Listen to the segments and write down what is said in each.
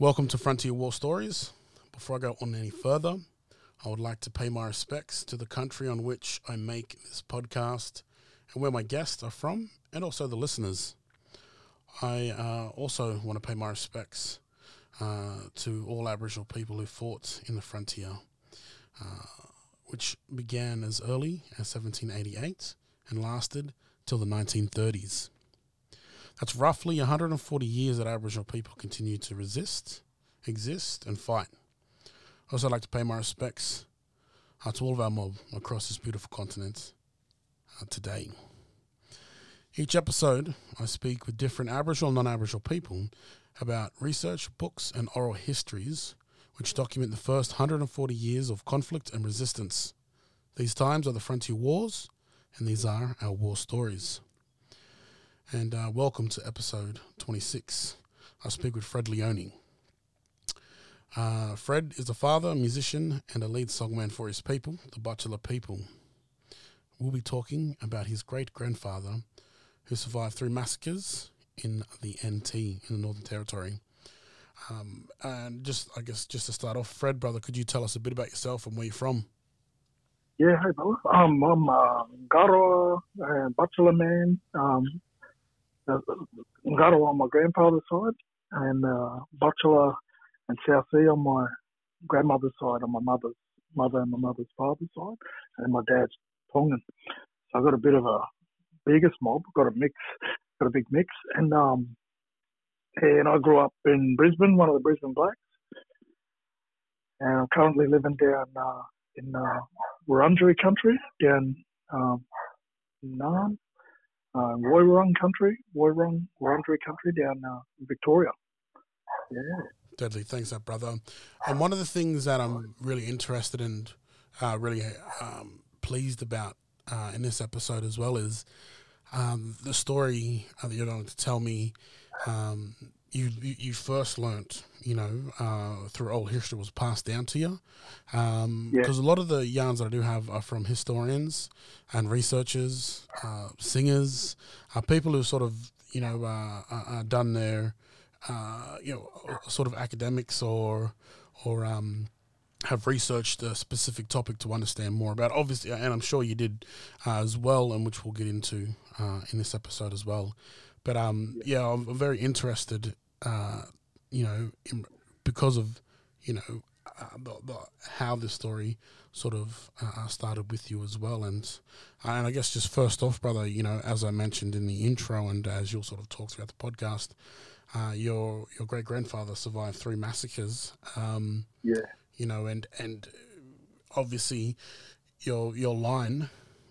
Welcome to Frontier War Stories. Before I go on any further, I would like to pay my respects to the country on which I make this podcast and where my guests are from, and also the listeners. I uh, also want to pay my respects uh, to all Aboriginal people who fought in the frontier, uh, which began as early as 1788 and lasted till the 1930s. That's roughly 140 years that Aboriginal people continue to resist, exist, and fight. I'd also like to pay my respects uh, to all of our mob across this beautiful continent uh, today. Each episode, I speak with different Aboriginal and non Aboriginal people about research, books, and oral histories which document the first 140 years of conflict and resistance. These times are the frontier wars, and these are our war stories. And uh, welcome to episode 26. I speak with Fred Leone. Uh, Fred is a father, musician, and a lead songman for his people, the Butchulla people. We'll be talking about his great grandfather, who survived three massacres in the NT in the Northern Territory. Um, and just, I guess, just to start off, Fred, brother, could you tell us a bit about yourself and where you're from? Yeah, hey, brother. Um, I'm a Garawa and Butchulla man. Um, uh, Garawa on my grandfather's side, and uh, Butchulla and South Sea on my grandmother's side, on my mother's mother and my mother's father's side, and my dad's Tongan. So I've got a bit of a biggest mob, got a mix, got a big mix, and um, and I grew up in Brisbane, one of the Brisbane Blacks, and I'm currently living down uh, in uh, Wurundjeri country, down um, Naarm, uh, Woiwurrung country, Woiwurrung, Wurundjeri country, down uh, Victoria. Yeah. Deadly, thanks, that brother. And one of the things that I'm really interested in, uh, really um, pleased about uh, in this episode as well is um, the story that you're going to tell me. Um, you, you first learnt, you know, uh, through old history was passed down to you. Because um, Yeah. a lot of the yarns that I do have are from historians and researchers, uh, singers, uh, people who sort of, you know, uh, uh, uh, done their, uh, you know, sort of academics or, or um, have researched a specific topic to understand more about. Obviously, and I'm sure you did uh, as well, and which we'll get into uh, in this episode as well. But um, yeah, I'm very interested, uh, you know, in, because of you know uh, the, the, how this story sort of uh, started with you as well, and and I guess just first off, brother, you know, as I mentioned in the intro, and as you'll sort of talk throughout the podcast, uh, your your great grandfather survived three massacres. Um, Yeah. you know, and and obviously your your line,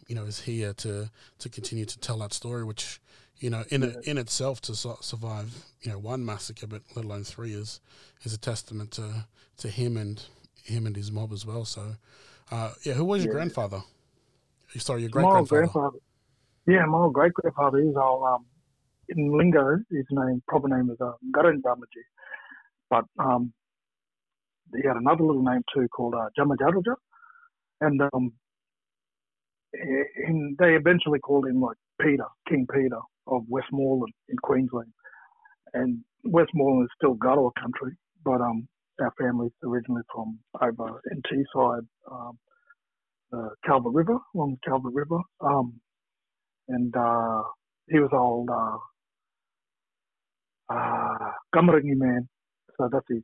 you know, is here to to continue to tell that story, which you know in Yeah. in itself to su- survive you know one massacre, but let alone three is is a testament to to him and him and his mob as well. So, uh, yeah, who was your grandfather? Sorry, your great grandfather. grandfather. Yeah, my great grandfather is all um in lingo. His name proper name is uh, Garan but um he had another little name too called uh, Jamajaruja, and um and they eventually called him like Peter, King Peter of Westmoreland in Queensland, and Westmoreland is still Garawa country, but um our family's originally from over in Teesside, um, Calvert River, along the Calvert River. Um, and uh, he was old uh, uh, man, so that's his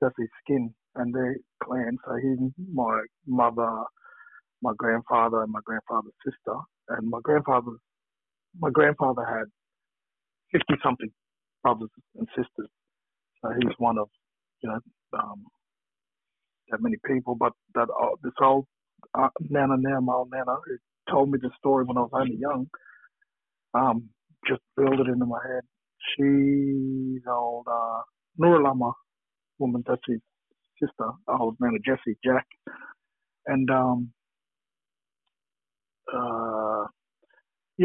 that's his skin and their clan. So he, my mother, my grandfather, and my grandfather's sister, and my grandfather, my grandfather had fifty something brothers and sisters. So he's one of you know um, that many people. But that uh, this old uh, Nana now, my old Nana, who told me the story when I was only young, um, just drilled it into my head. She's old uh, Nurulama woman, that's his sister, old man of Jesse, Jack. And um, uh,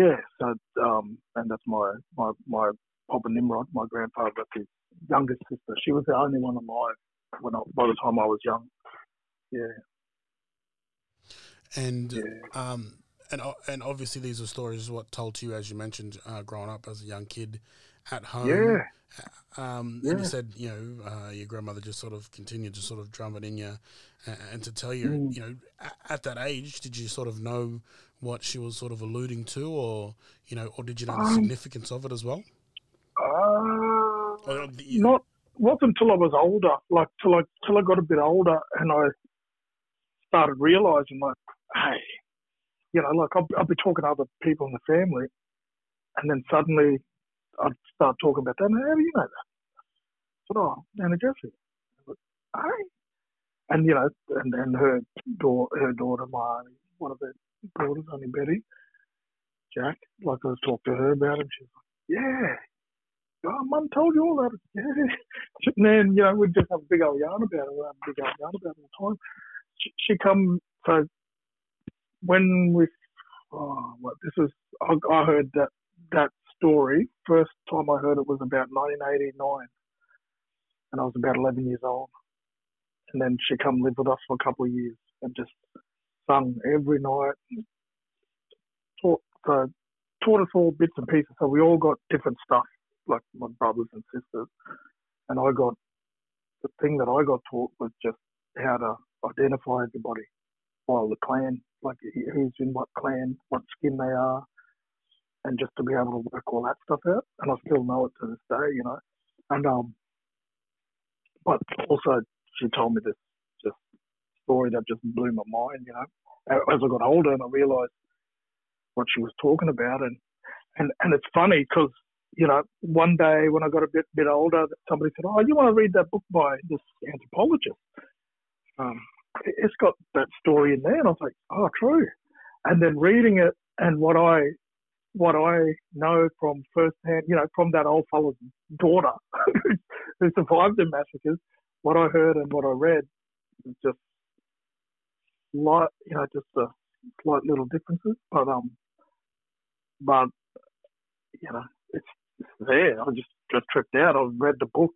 yeah, so um, and that's my my my Papa Nimrod, my grandfather, his youngest sister. She was the only one alive when I, by the time I was young. Yeah. And Yeah. um, and and obviously these are stories what told to you as you mentioned uh, growing up as a young kid, at home. Yeah. Um, Yeah. And you said, you know, uh, your grandmother just sort of continued to sort of drum it in you, and, and to tell you, Mm. you know, at, at that age, did you sort of know what she was sort of alluding to, or you know, or did you know the Um, significance of it as well? Uh, Or the- not wasn't until I was older, like till I till I got a bit older, and I started realizing, like, hey, you know, like I'll, I'll be talking to other people in the family, and then suddenly I'd start talking about that. And how do you know that? I said, oh, Nana Jessie. Hey, and you know, and and her daughter, her daughter, my one of her daughters, only Betty, Jack. Like I talking to her about him. She's like, yeah. Oh, Mum told you all that. Yeah. And then, you know, we'd just have a big old yarn about it. We'd a big old yarn about it all the time. She, she come, so when we, oh, what, this was, I, I heard that, that story, first time I heard it was about 1989. And I was about 11 years old. And then she come live with us for a couple of years and just sung every night. Taught, so taught us all bits and pieces. So we all got different stuff like my brothers and sisters. And I got the thing that I got taught was just how to identify everybody, while the clan, like who's in what clan, what skin they are, and just to be able to work all that stuff out. And I still know it to this day, you know. And um, but also she told me this story that just blew my mind, you know. As I got older and I realised what she was talking about, and and and it's funny because you know, one day when I got a bit bit older, somebody said, "Oh, you want to read that book by this anthropologist?" Um, it's got that story in there, and I was like, "Oh, true." And then reading it, and what I what I know from firsthand, you know, from that old fellow's daughter who survived the massacres, what I heard and what I read just light, you know, just a slight little differences, but um, but you know, it's it's there. I just just tripped out. I read the book,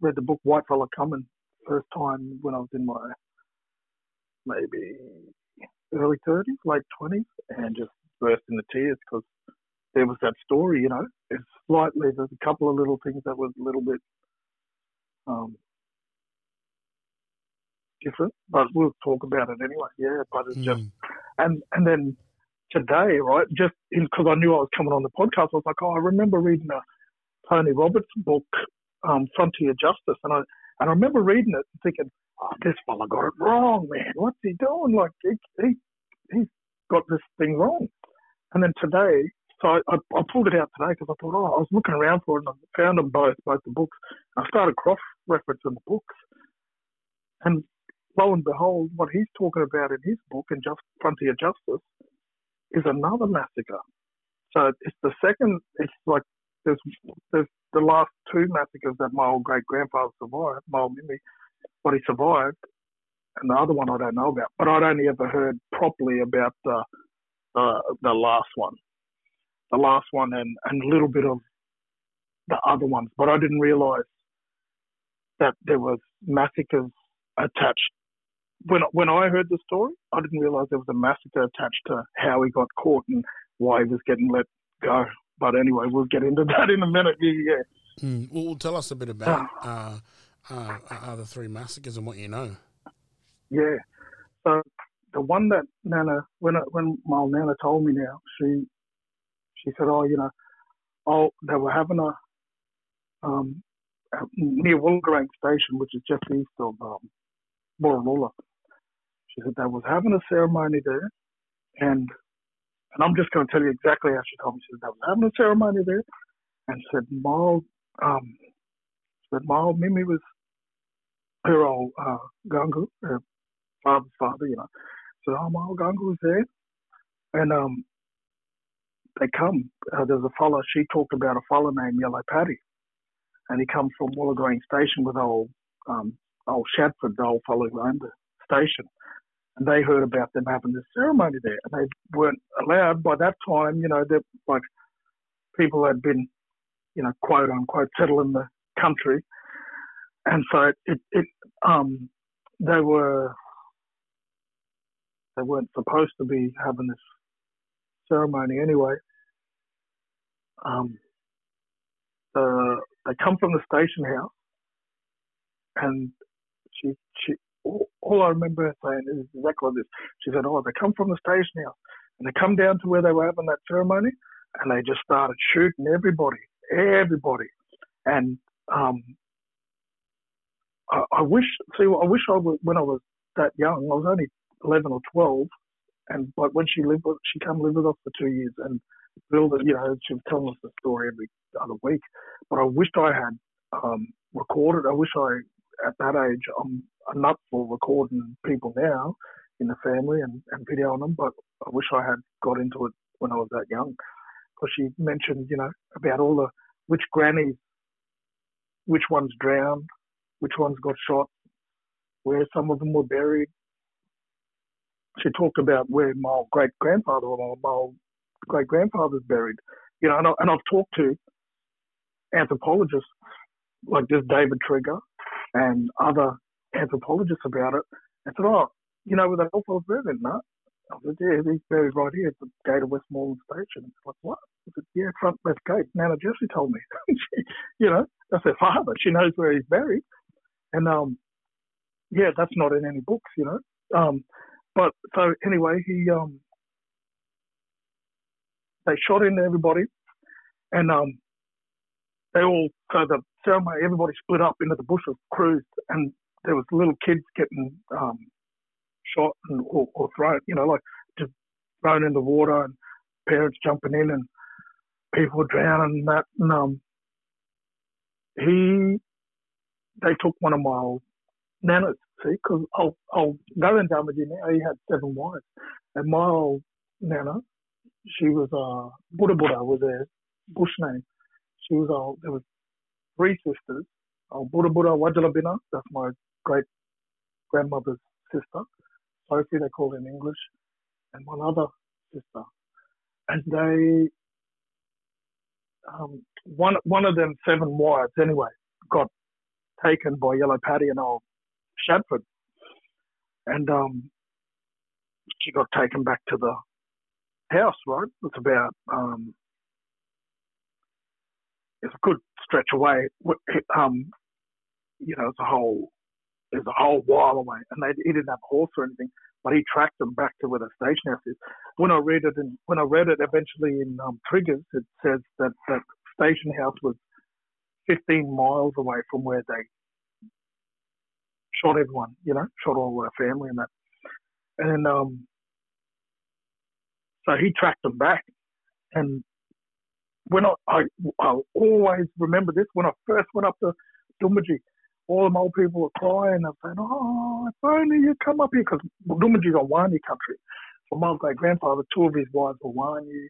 read the book White Fella Coming first time when I was in my maybe early thirties, late twenties, and just burst into tears because there was that story. You know, it's slightly there's a couple of little things that was a little bit um, different, but we'll talk about it anyway. Yeah, but it's just Mm. and and then today, right? Just because I knew I was coming on the podcast, I was like, oh, I remember reading a Tony Roberts book, um, Frontier Justice, and I and I remember reading it and thinking, oh, this fella got it wrong, man. What's he doing? Like he he he's got this thing wrong. And then today, so I, I, I pulled it out today because I thought, oh, I was looking around for it and I found them both, both the books. I started cross referencing the books, and lo and behold, what he's talking about in his book, in Just Frontier Justice, is another massacre. So it's the second. It's like there's there's the last two massacres that my old great grandfather survived, my old Mimi, but he survived, and the other one I don't know about. But I'd only ever heard properly about the the the last one, the last one, and and a little bit of the other ones. But I didn't realise that there was massacres attached. When when I heard the story, I didn't realise there was a massacre attached to how he got caught and why he was getting let go. But anyway, we'll get into that in a minute. Yeah, yeah. Mm. Well, tell us a bit about uh, uh, uh, the three massacres and what you know. Yeah. So the one that Nana, when when my Nana told me now, she she said, oh, you know, oh, they were having a um near Wollogorang Station, which is just east of um, Borroloola. She said they was having a ceremony there, and and I'm just going to tell you exactly how she told me. She said they was having a ceremony there, and said old, um, said old Mimi was her old uh, Gungu, her father's father, you know. So oh, Gungu was there, and um, they come. Uh, there's a fella. She talked about a fella named Yellow Paddy, and he comes from Wollogorang Station with old um, old Shadforth, the old fellow who owned the station. And they heard about them having this ceremony there, and they weren't allowed by that time. You know, that like people had been, you know, quote unquote, settled in the country, and so it, it um, they were they weren't supposed to be having this ceremony anyway. Um, the they come from the station house, and she she all, all I remember her saying is exactly this. She said, "Oh, they come from the station house, and they come down to where they were having that ceremony, and they just started shooting everybody, everybody, and um, I, I wish see I wish I was when I was that young. I was only eleven or twelve, and but when she lived she came live with us for two years and build it. You know, she was telling us the story every other week. But I wished I had um, recorded. I wish I at that age I'm a nut for recording people now in the family and, and videoing them. But I wish I had got into it when I was that young. Because she mentioned, you know, about all the which grannies, which ones drowned, which ones got shot, where some of them were buried. She talked about where my great grandfather or my great grandfather's buried. You know, and, I, and I've talked to anthropologists like this David Trigger and other anthropologists about it. And said, oh, you know where that Alpha buried? No. I said, yeah, he's buried right here at the gate of Westmoreland Station. It's like, what? I said, yeah, front left gate. Nana Jessie told me. she, you know, that's her father. She knows where he's buried. And um, yeah, that's not in any books, you know. Um, but so anyway, he um, they shot into everybody, and um, they all so the ceremony everybody split up into the bushes, cruised, and there was little kids getting um, shot and or, or thrown, you know, like just thrown in the water, and parents jumping in, and people drowning and that. And um, he, they took one of my old nanas, see, because I'll, I'll in now, he had seven wives. And my old nana, she was, uh, Buddha Buddha was a bush name. She was, uh, there was three sisters. Uh, Buddha Buddha Wajalabina, that's my great grandmother's sister. Sophie, they call in English. And one other sister. And they, um, one, one of them seven wives anyway, got taken by Yellow Paddy and old Shadforth. And um, she got taken back to the house, right? It's about, um, it's a good stretch away. Um, you know, it's a whole, it's a whole while away. And they, he didn't have a horse or anything, but he tracked them back to where the station house is. When I read it, and when I read it eventually in um, Triggers, it says that that station house was 15 miles away from where they shot everyone, you know, shot all our family and that. And um, so he tracked them back. And when I, I, I always remember this, when I first went up to Doomadgee, all the old people were crying. They're saying, oh, if only you come up here, because Doomadgee's a Waanyi country. So my great grandfather, two of his wives were Waanyi,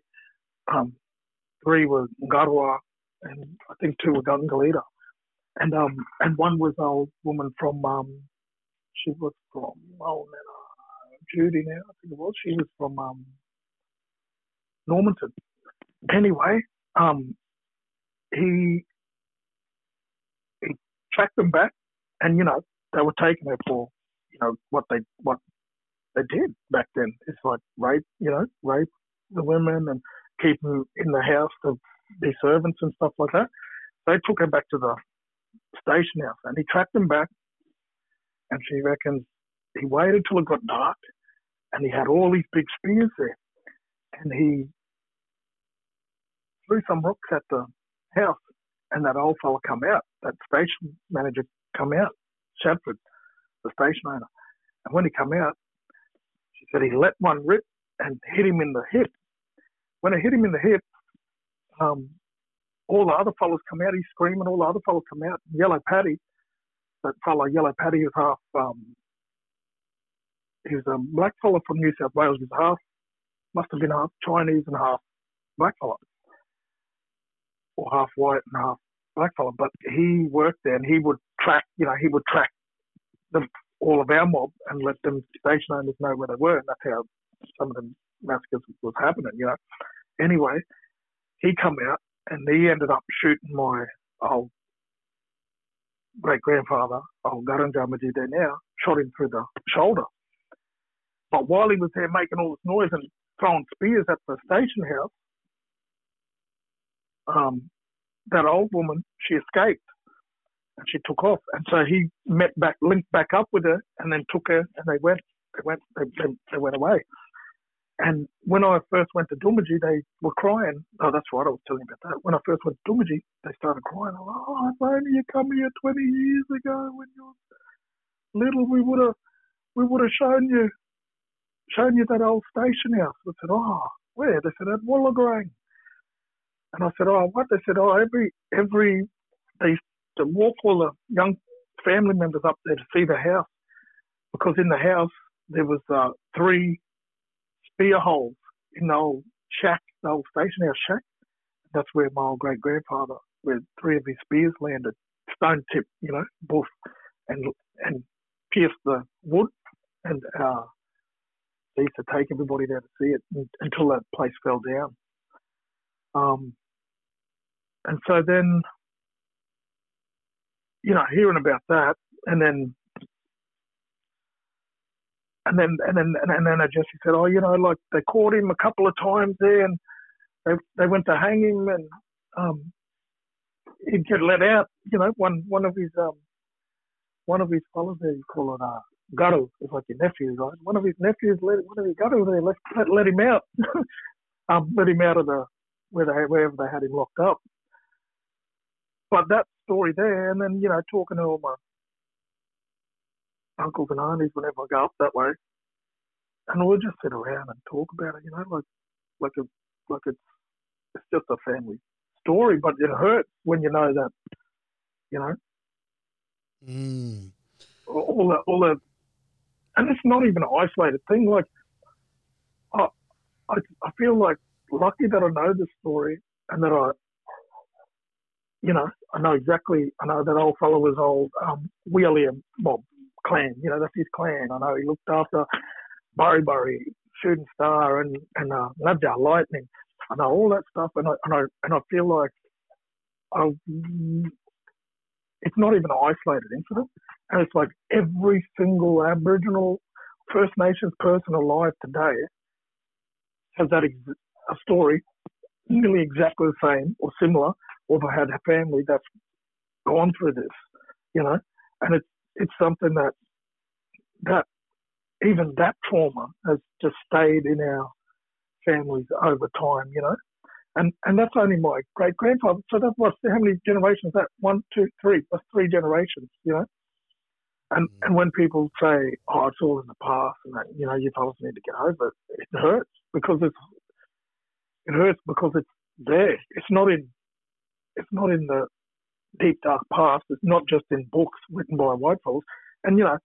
um, three were Ngarwa, and I think two were Gangalidda and um and one was a woman from um she was from oh man, uh, Judy now I think it was she was from um Normanton. Anyway, um he tracked them back, and you know they were taking her for you know what they what they did back then. It's like rape, you know, rape the women and keep them in the house to be servants and stuff like that. They took her back to the station house and he tracked them back and she reckons he waited till it got dark and he had all these big spears there and he threw some rocks at the house and that old fella come out, that station manager come out, Shadforth, the station owner. And when he come out, she said he let one rip and hit him in the hip. When it hit him in the hip, um, all the other fellows come out, he's screaming, all the other fellows come out. Yellow Paddy, that fellow Yellow Paddy is half, um, he's a black fellow from New South Wales, he's half, must have been half Chinese and half black fellow, or half white and half black fellow. But he worked there and he would track, you know, he would track all of our mob and let them station owners know where they were, and that's how some of the massacres was happening, you know. Anyway, he come out and he ended up shooting my old great grandfather, old Garanja there now, shot him through the shoulder. But while he was there making all this noise and throwing spears at the station house, um, that old woman, she escaped and she took off. And so he met back, linked back up with her, and then took her, and they went, they went, they, they, they went away. And when I first went to Doomadgee, they were crying. Oh, that's right, I was telling you about that. When I first went to Doomadgee, they started crying. Oh, if only you come here 20 years ago when you were little, we would have, we would have shown you, shown you that old station house. I said, oh, where? They said at Wollogorang. And I said, oh, what? They said, oh, every every they used to walk all the young family members up there to see the house because in the house there was uh, three spear holes in the old shack, the old station house shack. That's where my old great grandfather, where three of his spears landed, stone tip, you know, both, and and pierced the wood, and uh, they used to take everybody there to see it until that place fell down. Um, and so then, you know, hearing about that, and then, and then, and then, and then Jessie said, oh, you know, like they caught him a couple of times there, and they they went to hang him, and um, he'd get let out. You know, one one of his um, one of his fellows there, you call it uh, Garu, it's like your nephew, right? One of his nephews let one of his Garu there let let, let him out, um, let him out of the where they wherever they had him locked up but that story there, and then you know talking to all my uncles and aunties whenever I go up that way, and we'll just sit around and talk about it. You know, like like a like it's it's just a family story, but it hurts when you know that you know mm. all the all the, and it's not even an isolated thing. Like I I, I feel like lucky that I know this story and that I you know, I know exactly, I know that old fellow was old um, William Bob clan, you know, that's his clan. I know he looked after Burry Burry, Shooting Star, and, and uh, Lightning. I know all that stuff, and I, and I, and I feel like I, it's not even an isolated incident. And it's like every single Aboriginal First Nations person alive today has that a story nearly exactly the same or similar or have had a family that's gone through this, you know, and it's it's something that that even that trauma has just stayed in our families over time, you know, and and that's only my great grandfather. So that was how many generations? That one, two, three. That's three generations, you know. And mm. and when people say, "Oh, it's all in the past," and that, you know, you fellas need to get over it, it hurts because it's it hurts because it's there. It's not in it's not in the deep dark past. It's not just in books written by white folks. And you know,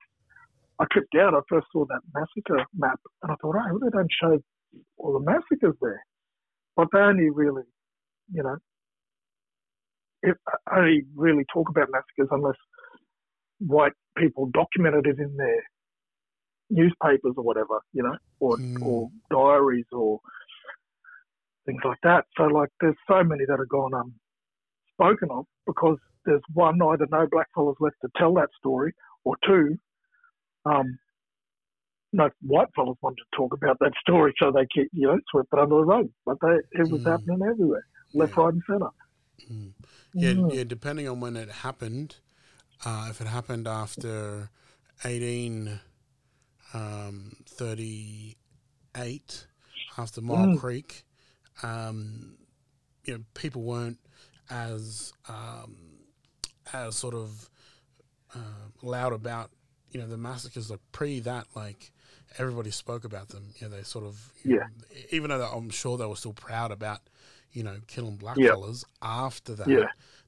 I tripped out. I first saw that massacre map, and I thought, oh, they don't show all the massacres there, but they only really, you know, if, only really talk about massacres unless white people documented it in their newspapers or whatever, you know, or mm. or diaries or things like that. So like, there's so many that have gone um, spoken of because there's one, either no black fellas left to tell that story, or two, um, no white fellas want to talk about that story, so they keep you know swept it under the rug. But they, it was mm. happening everywhere, left, yeah. right, and centre. Mm. Yeah, mm. yeah. Depending on when it happened, uh, if it happened after eighteen um, thirty eight, after Myall mm. Creek, um, you know, people weren't as um, as sort of uh, loud about you know the massacres like pre that like everybody spoke about them you know they sort of yeah know, even though I'm sure they were still proud about you know killing black yeah. fellas after that yeah.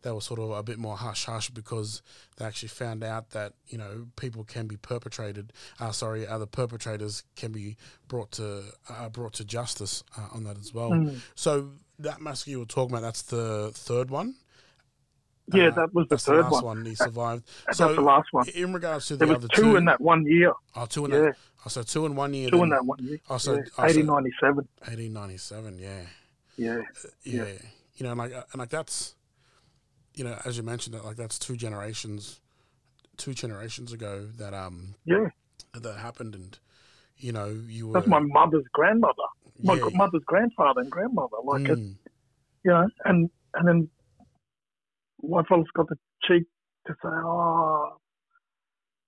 They were sort of a bit more hush hush because they actually found out that you know people can be perpetrated uh, sorry other perpetrators can be brought to uh, brought to justice uh, on that as well mm. so that massacre you were talking about, that's the third one. Yeah, uh, that was the third the last one. He survived. That's so the last one. In regards to there the was other two, two in that one year. Oh, two in yeah. that. Oh, so two in one year. Two then, in that one year. Oh, so, yeah. oh, so 1897. 1897, yeah. Yeah. Uh, yeah. yeah. You know, like, and like that's, you know, as you mentioned, that like that's two generations, two generations ago that um yeah that happened, and you know you were. That's my mother's grandmother, my yeah. mother's grandfather and grandmother. Like mm. it, you know, and and then white fella's got the cheek to say, "Oh,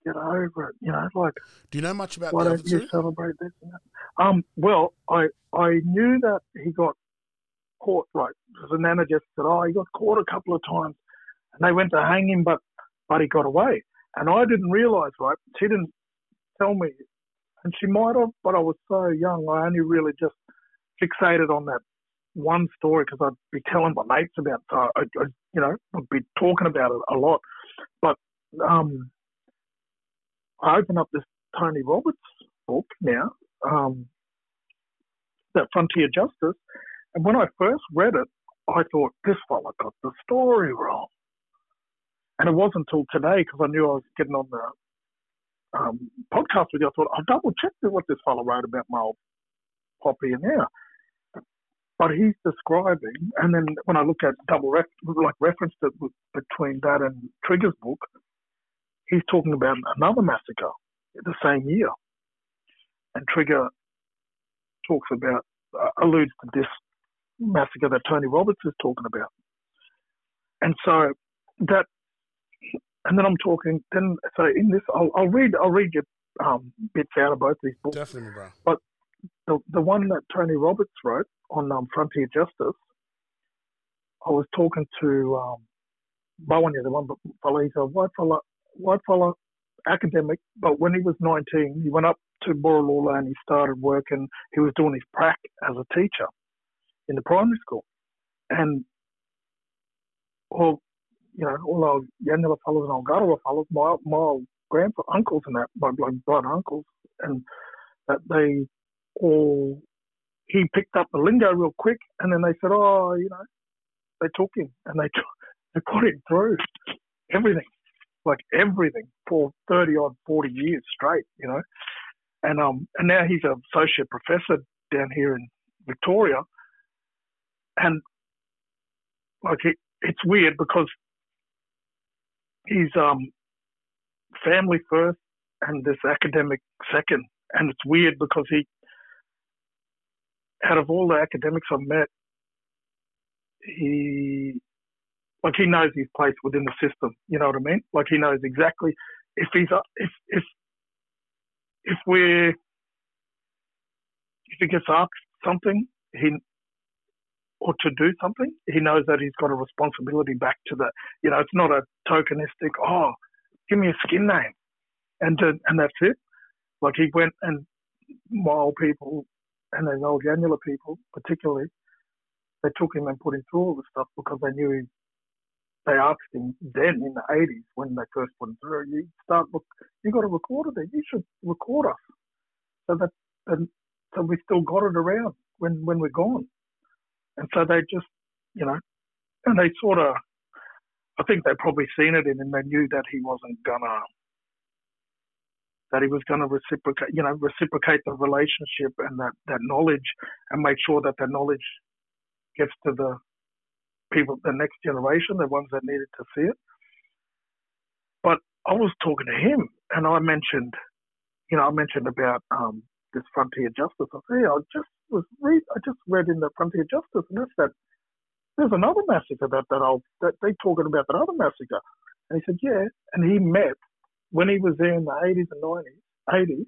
get over it," you know, like. Do you know much about why don't you two? celebrate this and that? Um, well, I I knew that he got caught. Right, because the nana just said, "Oh, he got caught a couple of times," and they went to hang him, but he got away. And I didn't realise, right? She didn't tell me, and she might have, but I was so young. I only really just fixated on that one story because I'd be telling my mates about, it. so I, I, you know, I'd be talking about it a lot. But um, I open up this Tony Roberts book now, um, that Frontier Justice, and when I first read it, I thought this fella got the story wrong. And it wasn't until today because I knew I was getting on the um, podcast with you. I thought I'll double check what this fella wrote about my old Poppy and now. But he's describing, and then when I look at double ref, like reference to, between that and Trigger's book, he's talking about another massacre the same year, and Trigger talks about uh, alludes to this massacre that Tony Roberts is talking about, and so that, and then I'm talking. Then so in this, I'll, I'll read I'll read you um, bits out of both these books Definitely, bro. the the one that Tony Roberts wrote on um, Frontier Justice, I was talking to um, Bowen, the one fellow. He's a white fella, white fella, academic. But when he was 19, he went up to Borroloola and he started working. He was doing his prac as a teacher in the primary school, and you know, all our Yanyuwa fellows and our Algarawa fellows, my my grandpa uncles and that, my like blood uncles, and that they all he picked up the lingo real quick, and then they said, "Oh, you know," they took him and they took, they put him through everything, like everything for thirty odd, forty years straight, you know, and um, and now he's an associate professor down here in Victoria, and like it, it's weird because he's um family first and this academic second, and it's weird because he out of all the academics I've met, he like he knows his place within the system. You know what I mean? Like he knows exactly if he's uh, if if if we're if he gets asked something, he or to do something, he knows that he's got a responsibility back to the. You know, it's not a tokenistic. Oh, give me a skin name, and to, and that's it. Like he went and old people and those old Yanyuwa people, particularly, they took him and put him through all the stuff because they knew he. They asked him then in the 80s when they first put him through, you start look, you got a recorder there. You should record us, so that and so we still got it around when when we're gone. And so they just, you know, and they sort of, I think they probably seen it in him. They knew that he wasn't gonna that he was to reciprocate, you know, reciprocate the relationship and that, that knowledge and make sure that that knowledge gets to the people, the next generation, the ones that needed to see it. But I was talking to him and I mentioned, you know, I mentioned about um, this Frontier Justice. I said, yeah, I just was read, I just read in the Frontier Justice and that's that there's another massacre that, that I'll, that they talking about that other massacre. And he said, yeah. And he met when he was there in the 80s and 90s, 80s,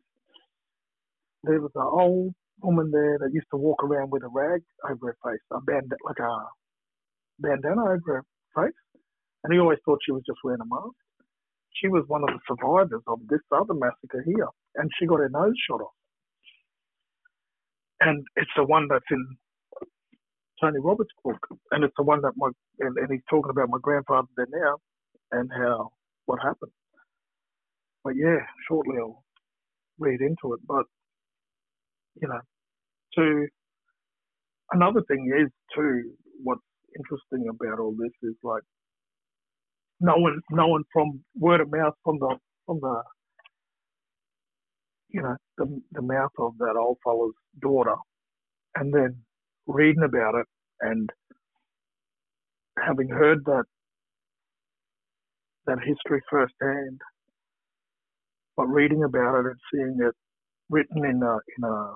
there was an old woman there that used to walk around with a rag over her face, a band like a bandana over her face, and he always thought she was just wearing a mask. She was one of the survivors of this other massacre here, and she got her nose shot off. And it's the one that's in Tony Roberts' book, and it's the one that my and, and he's talking about my grandfather there now, and how what happened. But yeah, shortly I'll read into it. But you know, to another thing is too what's interesting about all this is like no one, no one from word of mouth from the from the you know the the mouth of that old fellow's daughter, and then reading about it and having heard that that history firsthand but reading about it and seeing it written in a in a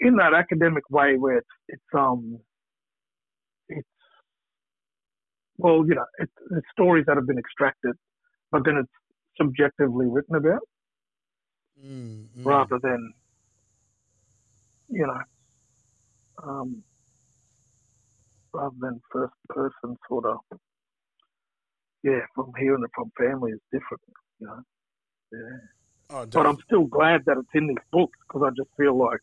in that academic way where it's it's um it's well, you know, it's, it's stories that have been extracted, but then it's subjectively written about Mm, mm. rather than, you know, um, rather than first person sort of, yeah, from hearing it from family is different, you know. Yeah. Oh, But I'm still glad that it's in these books because I just feel like,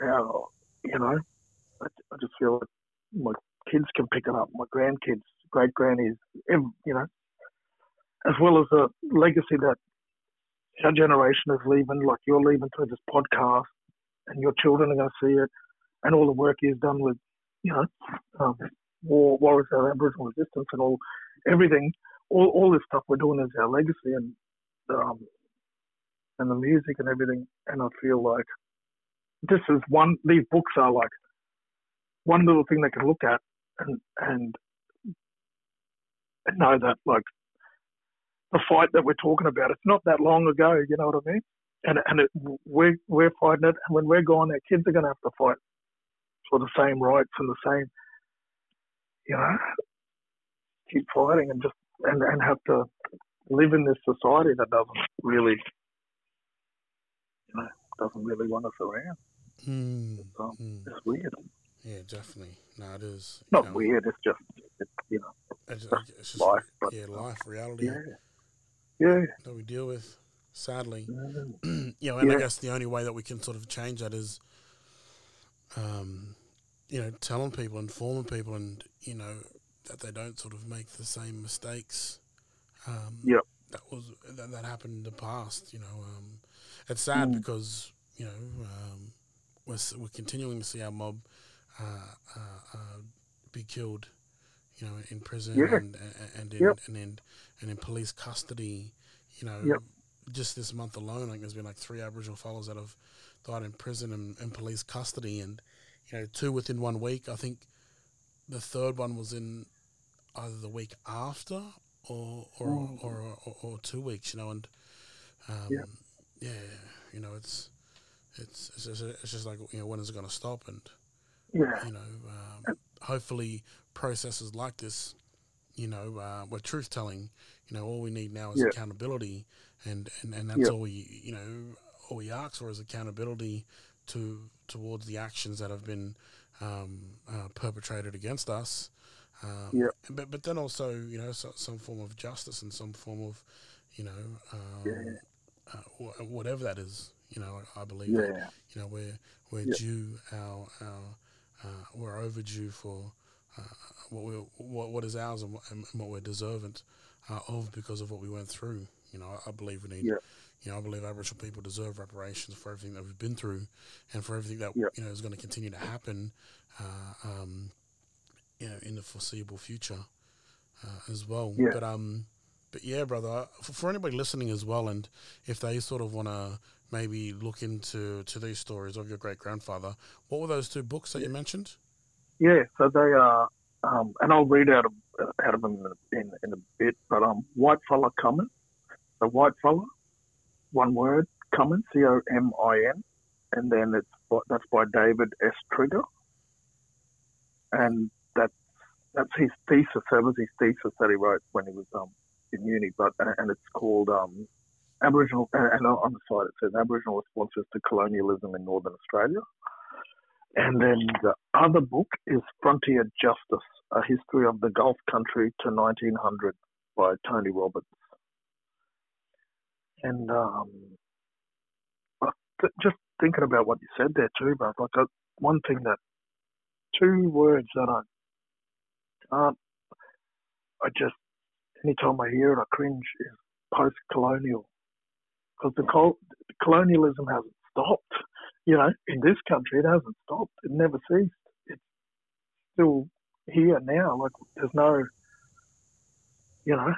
how, you know, I, I just feel like my kids can pick it up, my grandkids, great grannies, you know, as well as a legacy that our generation is leaving, like you're leaving through this podcast, and your children are going to see it, and all the work you've done with, you know, um, war, warriors, our Aboriginal resistance, and all, everything, all, all this stuff we're doing is our legacy, and um, and the music and everything. And I feel like this is one. These books are like one little thing they can look at and, and know that like the fight that we're talking about. It's not that long ago. You know what I mean? And and it, we're we're fighting it. And when we're gone, our kids are going to have to fight for the same rights and the same. You know, keep fighting and just and and have to live in this society that doesn't really you know, doesn't really want us around. Mm, So mm. it's weird. Yeah, definitely. No, it is. Not know, weird. It's just, it's, you know, It's, it's just life. But yeah, life, reality yeah, yeah. that we deal with. Sadly, you know, and I guess the only way that we can sort of change that is, um, you know, telling people, informing people, and you know that they don't sort of make the same mistakes. Um, Yep. That was that, that happened in the past. You know, um, it's sad Mm. because you know um, we're we're continuing to see our mob uh, uh, uh, be killed. You know, in prison Yeah. and and and in, Yep. and in and in police custody. You know, Yep. just this month alone, like there's been like three Aboriginal fellows that have died in prison and, and police custody, and you know, two within one week. I think the third one was in either the week after or or Mm. or, or, or, two weeks. You know, and um, Yep. yeah, you know, it's it's it's just, it's just like you know when is it going to stop and Yeah, you know, um, hopefully processes like this, you know, uh, where truth telling, you know, all we need now is Yeah. accountability, and, and, and that's Yeah. all we, you know, all we ask for is accountability to towards the actions that have been um, uh, perpetrated against us. Um, Yeah. But but then also, you know, so, some form of justice and some form of, you know, um, Yeah. uh, wh- whatever that is. You know, I, I believe that you know we're we're Yeah. due our our uh, we're overdue for uh, what we what what is ours and what, and what we're deserving uh, of because of what we went through. You know, I, I believe we need. Yeah. You know, I believe Aboriginal people deserve reparations for everything that we've been through, and for everything that Yeah. you know is going to continue to happen. Uh, um, you know, in the foreseeable future uh, as well. Yeah. But um, but yeah, brother, for, for anybody listening as well, and if they sort of want to maybe look into to these stories of your great grandfather, what were those two books that you mentioned? Yeah. So they are, um, and I'll read out of out of them in, in, in a bit. But um, white fella coming, the white fella, one word coming, C O M I N, and then it's by- that's by David S. Trigger, and that's that's his thesis. That was his thesis that he wrote when he was um in uni. But and it's called um Aboriginal, and on the side it says Aboriginal responses to colonialism in Northern Australia. And then the other book is Frontier Justice, A History of the Gulf Country to 1900 by Tony Roberts. And um, just thinking about what you said there too, bro, like uh, one thing that, two words that I can't, I just, anytime I hear it, I cringe is post-colonial. Because the col- colonialism hasn't stopped you know, in this country, it hasn't stopped. It never ceased. It's still here now. Like, there's no, you know,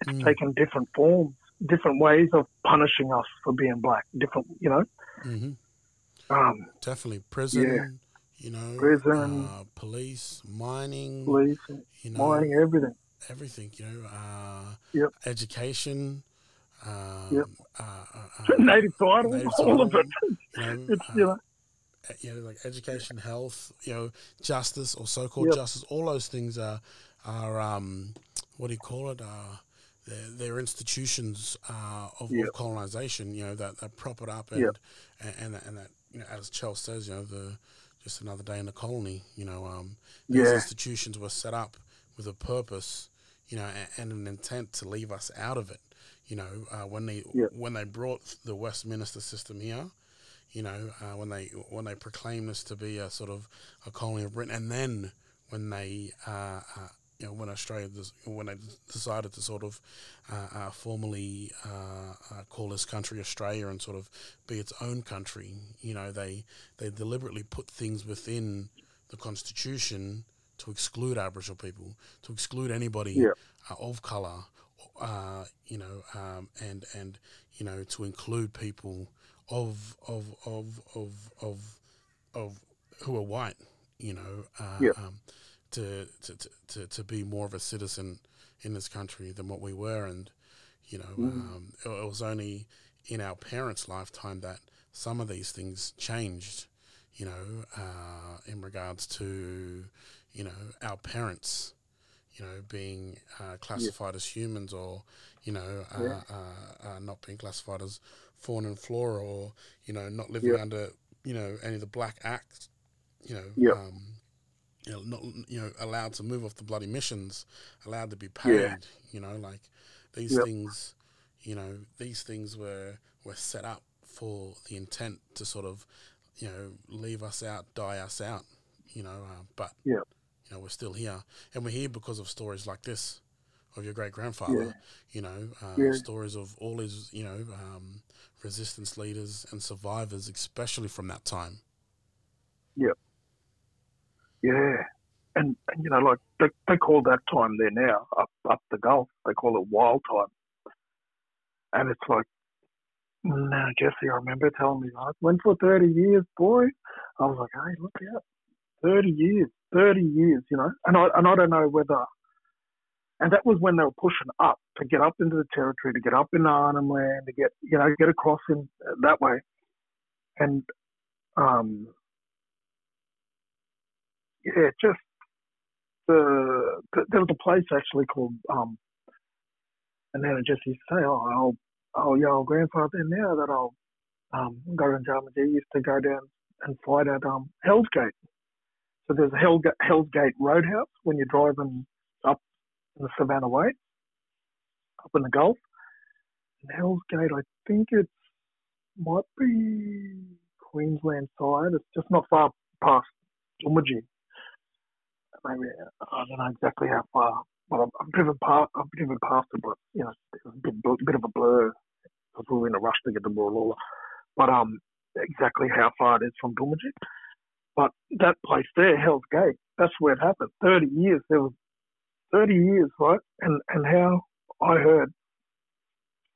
it's Mm. taken different forms, different ways of punishing us for being black. Different, you know, hmm um, Definitely prison. Yeah. You know, Prison. uh, police, mining, police, you know, mining, everything. everything. You know, uh, Yep. education. Um, Yep. Uh, uh, uh, Native title, native all of it. you know, It's, uh, you know, you know, like education, health, you know, justice or so-called Yep. justice, all those things are, are um, what do you call it? Uh, they're, they're institutions uh, of, Yep. of colonization. You know that, that prop it up and Yep. and, and that- and that you know as Chell says, you know the just another day in the colony. You know, um, these Yeah. institutions were set up with a purpose, you know, a- and an intent to leave us out of it. You know, uh, when they Yeah. when they brought the Westminster system here, you know, uh, when they when they proclaimed this to be a sort of a colony of Britain, and then when they uh, uh, you know when Australia when they decided to sort of uh, uh, formally uh, uh, call this country Australia and sort of be its own country, you know, they they deliberately put things within the constitution to exclude Aboriginal people, to exclude anybody Yeah. uh, of color, uh, you know, um, and and you know to include people of of of of of of who are white, you know, uh, Yeah. um, to, to to to be more of a citizen in this country than what we were, and you know, Mm. um, it, it was only in our parents' lifetime that some of these things changed, you know, uh, in regards to you know our parents you know, being uh, classified as humans or, you know, uh, Yeah. uh, uh, not being classified as fauna and flora or, you know, not living Yeah. under, you know, any of the black acts, you know, Yeah. um, you know, not, you know, allowed to move off the bloody missions, allowed to be paid, you know, like these things, you know, these things were, were set up for the intent to sort of, you know, leave us out, die us out, you know, uh, but, Yeah. You know, we're still here. And we're here because of stories like this of your great grandfather, you know, uh, Yeah. stories of all his, you know, um, resistance leaders and survivors, especially from that time. Yeah. Yeah, and, and you know, like they, they call that time there now up up the Gulf. They call it wild time, and it's like, no, Jessie, I remember telling me, I went for thirty years, boy. I was like, hey, look out, thirty years, thirty years, you know. And I and I don't know whether, and that was when they were pushing up to get up into the territory, to get up in Arnhem Land, to get you know get across in that way, and um yeah, just the, the there was a place actually called um, and then I just used to say, oh, I'll, oh, yeah, old grandfather now that I'll um, go Jarmanjee used to go down and fight at um Hell's Gate. So there's Hell, Hell's Gate Roadhouse when you're driving up in the Savannah Way, up in the Gulf. And Hell's Gate, I think it might be Queensland side. It's just not far past Doomadgee maybe I don't know exactly how far, but I've, I've driven past. I've driven past it, but you know, it was a bit, bit of a blur because we were in a rush to get to Borroloola. But um, exactly how far it is from Doomadgee. But that place there, Hell's Gate, that's where it happened. Thirty years. There was thirty years, right? And and how I heard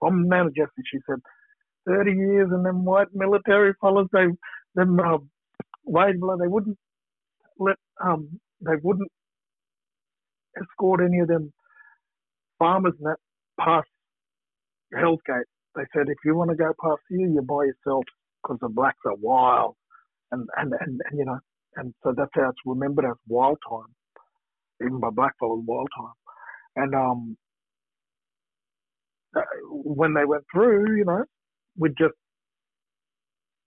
from Nana Jessie, she said, thirty years, and them white military fellas, they them uh, wage they wouldn't let um they wouldn't escort any of them farmers and that past Hell's Gate. They said if you want to go past here, you're by yourself because the blacks are wild, and and, and and you know, and so that's how it's remembered as wild time, even by black blackfellas wild time, and um. uh, When they went through, you know, we just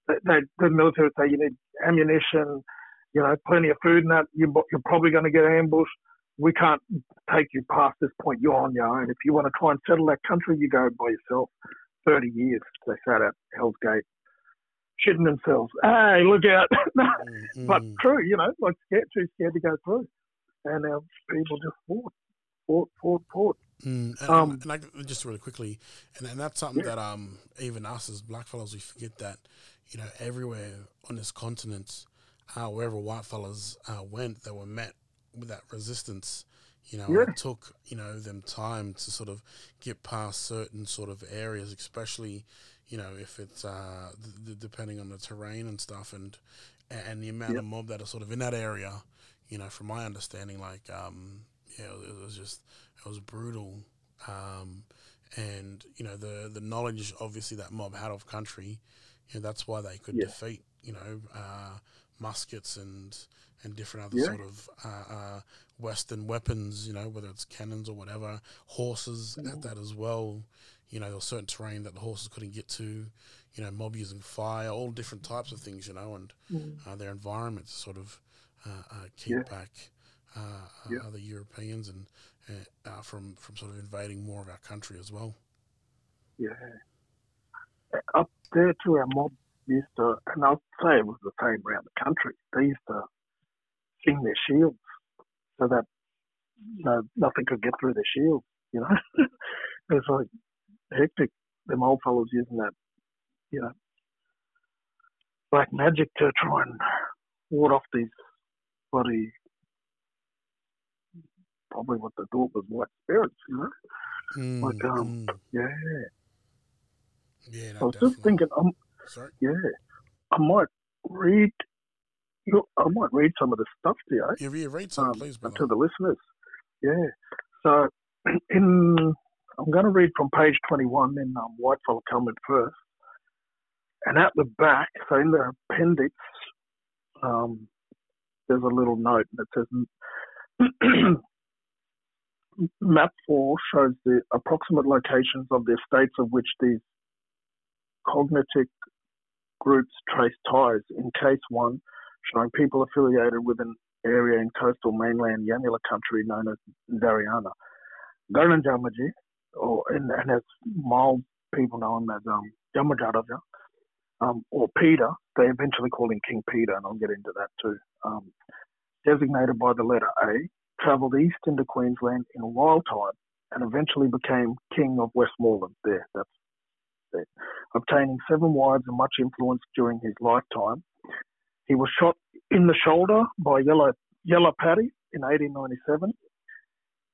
they, the military would say you need ammunition, you know, plenty of food and that, you, you're probably going to get ambushed. We can't take you past this point. You're on your own. If you want to try and settle that country, you go by yourself. 30 years they sat at Hell's Gate, shitting themselves. Hey, look out. Mm, but true, you know, like scared, too scared to go through. And our people just fought, fought, fought, fought. Mm, and, Um, and I, just really quickly, and, and that's something Yeah. that um even us as blackfellas we forget that you know everywhere on this continent, uh, wherever whitefellas uh, went, they were met with that resistance. You know, Yeah. it took you know them time to sort of get past certain sort of areas, especially you know if it's uh, depending on the terrain and stuff, and and the amount Yeah. of mob that are sort of in that area. You know, from my understanding, like um, yeah, it was just it was brutal. Um, and you know the the knowledge obviously that mob had of country, you know, that's why they could Yeah. defeat you know uh, muskets and and different other Yeah. sort of uh, uh, Western weapons. You know, whether it's cannons or whatever, horses Mm. at that as well. You know, there was certain terrain that the horses couldn't get to. You know, mob using fire, all different types of things. You know, and Mm. uh, their environment to sort of uh, uh, keep Yeah. back uh, Yeah. uh, other Europeans and uh, uh, from from sort of invading more of our country as well. Yeah. Up there too, our mob used to, and I'd say it was the same around the country. They used to sing their shields so that no, nothing could get through their shields. You know, it was like hectic. Them old fellows using that, you know, black magic to try and ward off these bloody, probably what they thought was white spirits. You know, Mm, Like, um, mm. yeah. yeah, no, I was definitely. just thinking, um, Sorry. Yeah, I might read. You, know, I might read some of the stuff to you Yeah, yeah, read some, um, please, to the listeners. Yeah. So, in I'm going to read from page 21 in um, Whitefella Comin' first, and at the back, so in the appendix, um, there's a little note that says. Map 4 shows the approximate locations of the estates of which these cognitive groups trace ties. In case 1, showing people affiliated with an area in coastal mainland Yanyuwa country known as Dariana. Garrinjamaji, or and, and as mild people know him as um, Yamajaraja, um, or Peter, they eventually call him King Peter, and I'll get into that too. Um, designated by the letter A, travelled east into Queensland in a wild time and eventually became King of Westmoreland. There, that's there. Obtaining seven wives and much influence during his lifetime. He was shot in the shoulder by Yellow, Yellow Paddy in 1897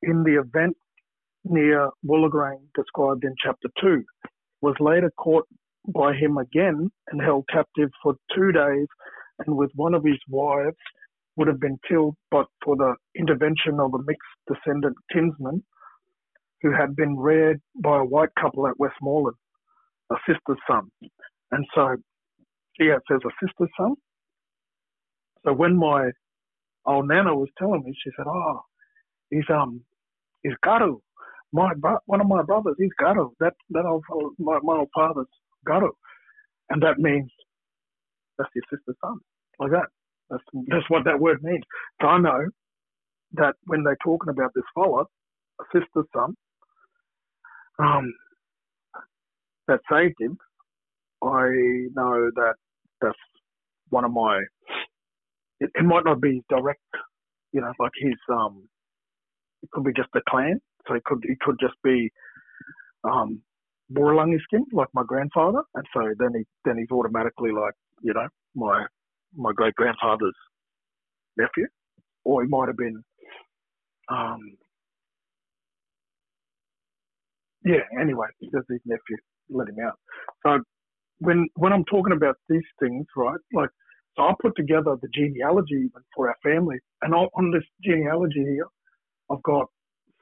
in the event near Wollogorang described in chapter 2. Was later caught by him again and held captive for two days and with one of his wives would have been killed but for the intervention of a mixed descendant kinsman who had been reared by a white couple at Westmoreland, a sister's son. And so, yeah, it says a sister's son. So when my old nana was telling me, she said, "Oh, he's um, he's Garu. My bro- one of my brothers, he's Garu. That that old fellow, my my old father's Garu, and that means that's your sister's son, like that. That's that's what that word means. So I know that when they're talking about this fella, a sister's son, um, that saved him, I know that that's one of my. It, it might not be direct, you know, like his. Um, it could be just a clan, so it could it could just be, um, Boralangi skin, like my grandfather, and so then he then he's automatically like you know my my great grandfather's nephew, or he might have been, um, yeah. Anyway, because his nephew let him out. So when when I'm talking about these things, right? Like, so I put together the genealogy even for our family, and on this genealogy here, I've got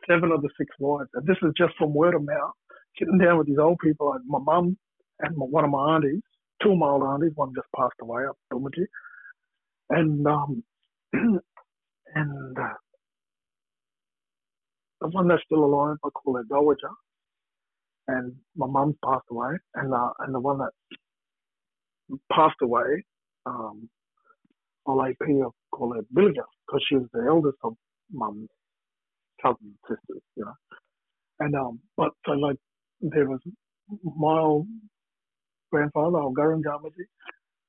seven of the six wives, and this is just from word of mouth. Sitting down with these old people, like my mum and my, one of my aunties, two of my old aunties, one just passed away up Dormitory, and um, and uh, the one that's still alive, I call her Dowager, and my mum's passed away, and uh, and the one that passed away, um, I'll AP, I call her Bilga, because she was the eldest of mum's cousins and sisters, you know. And um, but so like there was my old grandfather, old Garrinjamaji,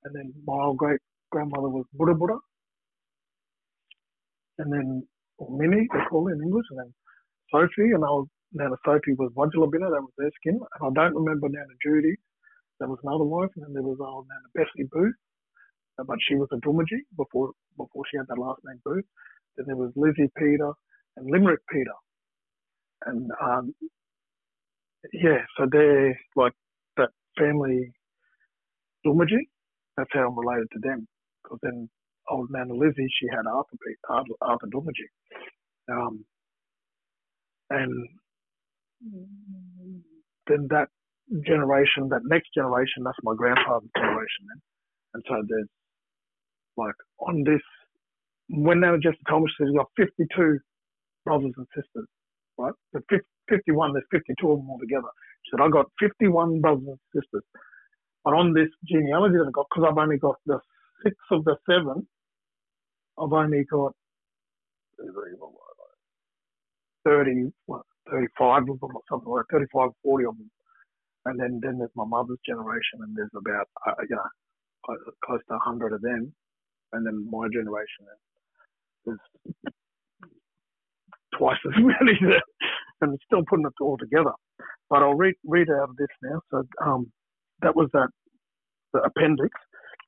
and then my old great grandmother was Buddha Buddha, and then or Minnie, they call it in English, and then Sophie, and I was Nana Sophie was Wajulabina, that was their skin, and I don't remember Nana Judy, that was another wife, and then there was old Nana Bessie Booth, but she was a Doomadgee before before she had that last name Booth. Then there was Lizzie Peter and Limerick Peter, and um, yeah, so they're like that family Doomadgee. That's how I'm related to them. Because then old Nana Lizzie, she had Arthur Arthur, Arthur Doomadgee. Um, and then that generation, that next generation, that's my grandfather's generation then. And so there's like on this, when Nana Jessie told me, she said, you got 52 brothers and sisters, right? The 51, there's 52 of them altogether. She said, I got 51 brothers and sisters. But on this genealogy that I got, because I've only got the six of the seven, I've only got 30, what, 35 of them or something like 35, 40 of them. And then, then there's my mother's generation, and there's about, uh, you know, close to 100 of them. And then my generation, there's twice as many there. And still putting it all together. But I'll read, read out of this now. So um, that was that the appendix.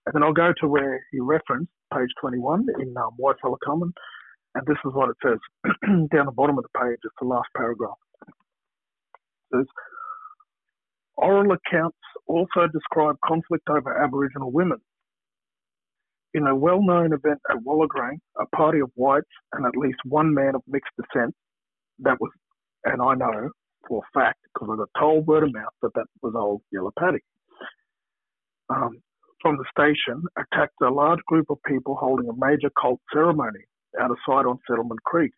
And then I'll go to where he referenced, page 21 in um, Whitefella Comin'. And this is what it says down the bottom of the page. It's the last paragraph. It says, Oral accounts also describe conflict over Aboriginal women. In a well known event at Wollogorang, a party of whites and at least one man of mixed descent, that was, and I know for a fact because I got told word of mouth that that was old Yellow Paddy, um, from the station attacked a large group of people holding a major cult ceremony out of sight on Settlement Creek,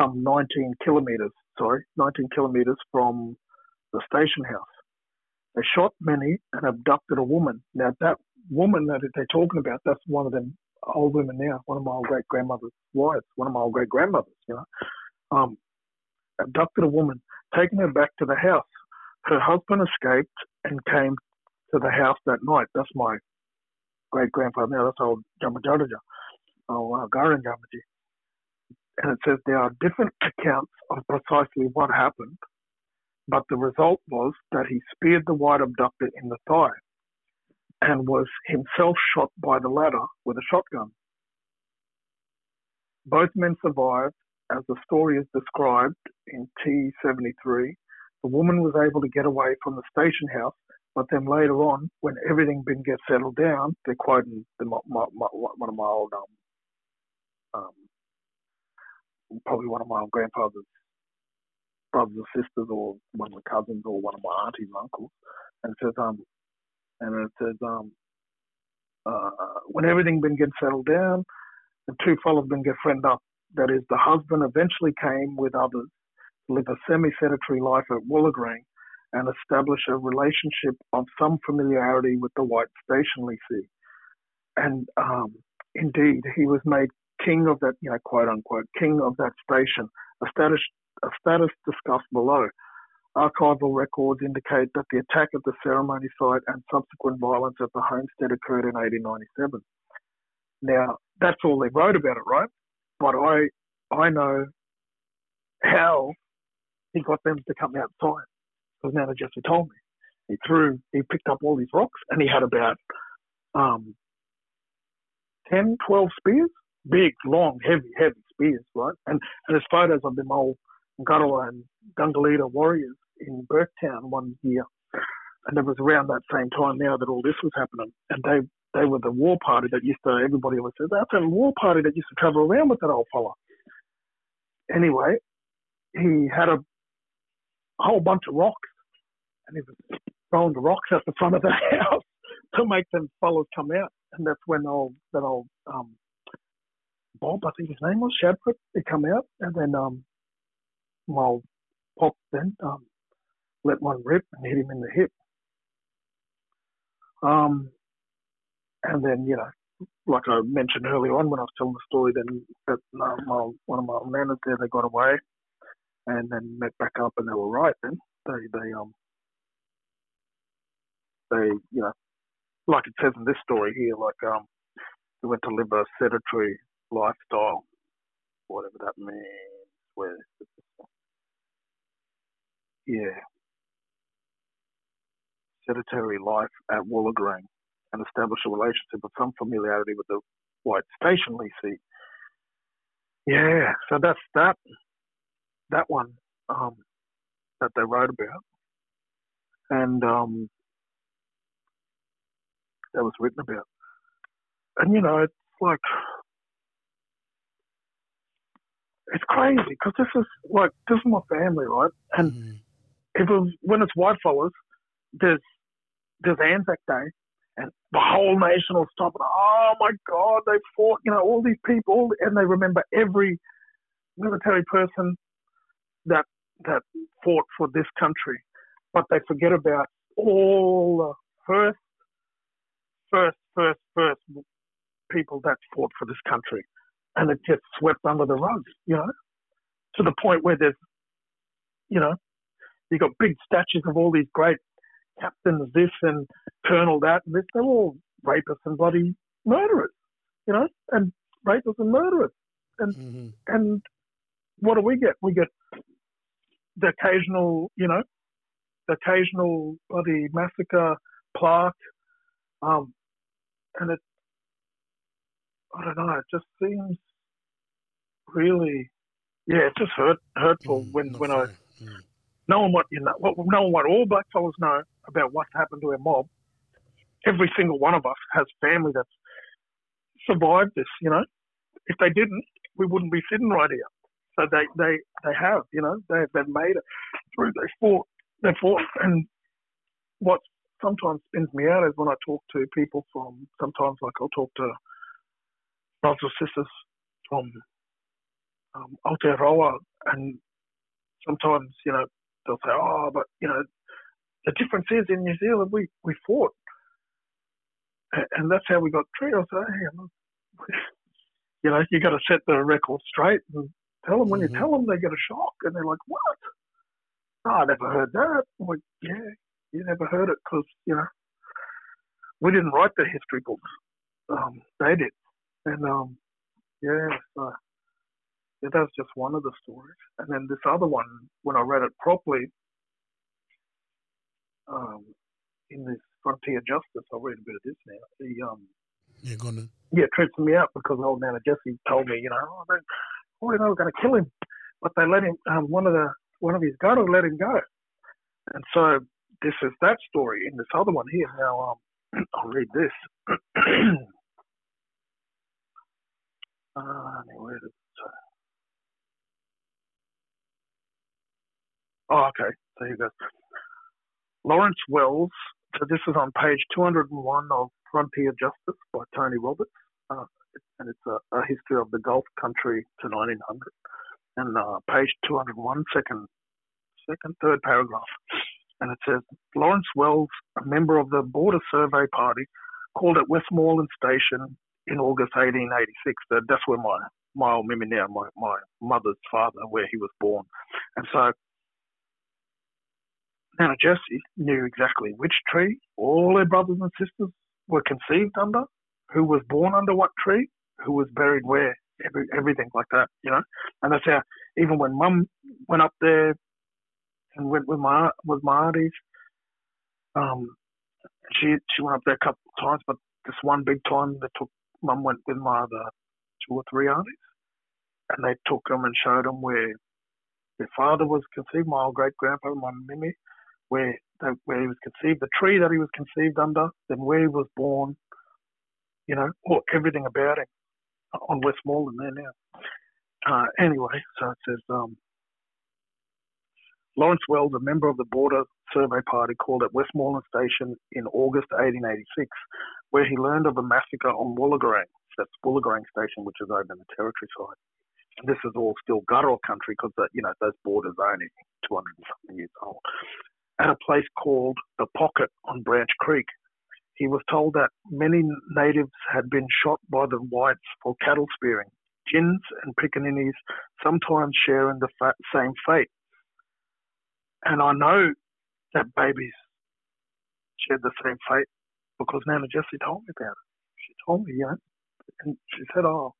some 19 kilometres, sorry, 19 kilometres from the station house. They shot many and abducted a woman. Now that woman that they're talking about, that's one of them old women now, one of my old great grandmother's wives, one of my old great grandmothers, you know. Um, abducted a woman, taken her back to the house. Her husband escaped and came to the house that night. That's my great grandfather now, that's old Jamajaja, oh, uh, Garrinjamaji. And it says there are different accounts of precisely what happened, but the result was that he speared the white abductor in the thigh and was himself shot by the ladder with a shotgun. Both men survived, as the story is described in T73. The woman was able to get away from the station house, but then later on, when everything been get settled down, they're quoting the, my, my, one of my old, um, um, probably one of my old grandfather's brothers or sisters, or one of my cousins, or one of my aunties, uncles, and says, um, and it says, um, uh, when everything been get settled down, the two fellows been get friend up. That is, the husband eventually came with others to live a semi-sedentary life at Wollogorang and establish a relationship of some familiarity with the white station lessee. And um, indeed, he was made king of that, you know, quote unquote, king of that station, a status, a status discussed below. Archival records indicate that the attack at the ceremony site and subsequent violence at the homestead occurred in 1897. Now, that's all they wrote about it, right? But I, I know how he got them to come outside because Nana Jessie told me. He threw, he picked up all these rocks and he had about um, 10, 12 spears, big, long, heavy, heavy spears, right? And, and there's photos of them old Ngarawa and Gangalidda warriors in Burketown one year. And it was around that same time now that all this was happening. And they they were the war party that used to, everybody always says, that's a war party that used to travel around with that old fella. Anyway, he had a whole bunch of rocks and he was throwing the rocks at the front of the house to make them fellows come out. And that's when old that old um, Bob, I think his name was Shadforth, he come out, and then um, my pop then um, let one rip and hit him in the hip. Um, and then you know, like I mentioned earlier on when I was telling the story, then that my, one of my nanas there, they got away, and then met back up, and they were right. Then they they um they, you know, like it says in this story here, like um, they went to live a sedentary lifestyle, whatever that means. Where, yeah, sedentary life at Wollogorang and establish a relationship of some familiarity with the white station lessee. Yeah, so that's that that one um, that they wrote about, and um, that was written about. And you know, it's like it's crazy because this is like this is my family, right? And mm. if it was when it's white fellas, there's there's Anzac Day, and the whole nation will stop. And, oh my God, they fought. You know, all these people, and they remember every military person that that fought for this country, but they forget about all the first, first, first, first people that fought for this country, and it gets swept under the rug. You know, to the point where there's, you know, you got big statues of all these great captains, this and colonel that, and this. They're all rapists and bloody murderers. You know, and rapists and murderers, and mm-hmm. and what do we get? We get the occasional, you know, the occasional bloody massacre plaque, um, and it, I don't know, it just seems really, yeah, it's just hurt hurtful mm, when when fair. I mm. knowing what you know, what, knowing what all black fellas know about what's happened to our mob. Every single one of us has family that's survived this. You know, if they didn't, we wouldn't be sitting right here. So they, they, they have, you know, they, they've made it through. They fought, they fought. And what sometimes spins me out is when I talk to people from, sometimes like I'll talk to brothers or sisters from um, Aotearoa and sometimes, you know, they'll say, oh, but, you know, the difference is in New Zealand, we, we fought. And that's how we got treated. I say, hey, you know, you got to set the record straight and Tell them when mm-hmm. you tell them, they get a shock and they're like, "What? Oh, I never heard that." I'm like, yeah, you never heard it because you know we didn't write the history books. Um, they did, and um, yeah, so yeah, that's just one of the stories. And then this other one, when I read it properly, um, in this Frontier Justice, I'll read a bit of this now. The um, you're gonna yeah, trips me out because old Nana Jessie told me, you know, oh, don't thought they were going to kill him, but they let him. Um, one of the one of his guards let him go, and so this is that story in this other one here. Now um, I'll read this. uh, where did Oh, okay. There you go. Lawrence Wells. So this is on page 201 of Frontier Justice by Tony Roberts. Uh, and it's a, a, history of the Gulf country to 1900. And uh, page 201, second, second, third paragraph. And it says Lawrence Wells, a member of the Border Survey Party, called at Westmoreland Station in August 1886. That's where my my old mimi now, my, my mother's father, where he was born. And so Nana Jessie knew exactly which tree all her brothers and sisters were conceived under who was born under what tree, who was buried where, every, everything like that, you know. And that's how even when Mum went up there and went with my with my aunties, um, she she went up there a couple of times, but this one big time they took Mum went with my other two or three aunties, and they took them and showed them where their father was conceived, my old great grandpa, my Mimi, where they, where he was conceived, the tree that he was conceived under, then where he was born, you know, or everything about him on Westmoreland there now. Uh, anyway, so it says um, Lawrence Wells, a member of the Border Survey Party, called at Westmoreland Station in August 1886, where he learned of a massacre on Wollogorang. That's Wollogorang Station, which is over in the Territory side. And this is all still Garo country because, you know, those borders are only 200 something years old. At a place called The Pocket on Branch Creek, he was told that many natives had been shot by the whites for cattle spearing. Gins and Pickaninnies sometimes share in the fa- same fate. And I know that babies shared the same fate because Nana Jessie told me about it. She told me, you know, and she said, oh,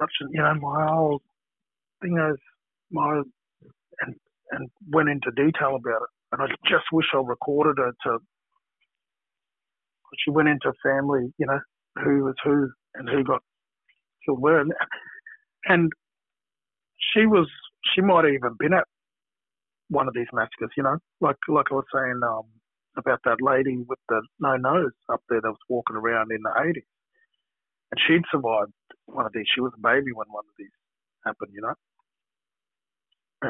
such you know, my old thing is my, and, and went into detail about it. And I just wish I recorded it to she went into family, you know, who was who and who got killed where. And, and she was, she might have even been at one of these massacres, you know, like like I was saying um, about that lady with the no nose up there that was walking around in the 80s. And she'd survived one of these. She was a baby when one of these happened, you know.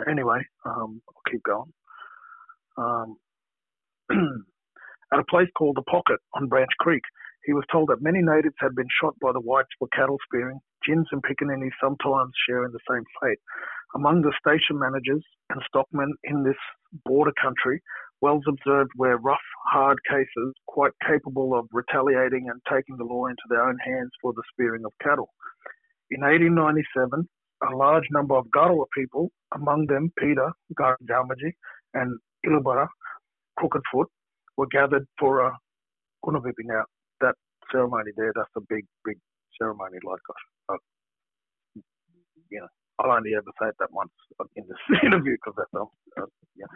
Anyway, um, I'll keep going. Um, At a place called the Pocket on Branch Creek, he was told that many natives had been shot by the whites for cattle spearing. Gins and Pickaninnies sometimes sharing the same fate. Among the station managers and stockmen in this border country, Wells observed were rough, hard cases quite capable of retaliating and taking the law into their own hands for the spearing of cattle. In 1897, a large number of Garawa people, among them Peter Garjamaji and Ilabara Crooked Foot, were gathered for a Kunapipi. Now, that ceremony there, that's a big, big ceremony. Like, uh, you know, I'll only ever say it that once in this interview because that's, uh, yeah.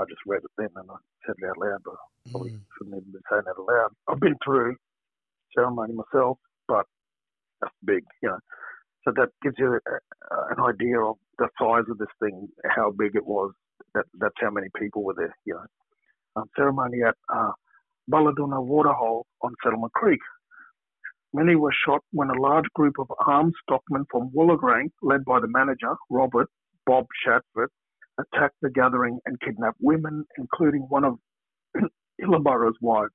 I just read it then and I said it out loud, but I probably mm. shouldn't even be saying that aloud. I've been through ceremony myself, but that's big, you know. So that gives you a, a, an idea of the size of this thing, how big it was. That that's how many people were there, you know. Um, ceremony at uh, Balladuna Waterhole on Settlement Creek. Many were shot when a large group of armed stockmen from Wollogorang, led by the manager, Robert Bob Shadforth, attacked the gathering and kidnapped women, including one of Illabara's wives.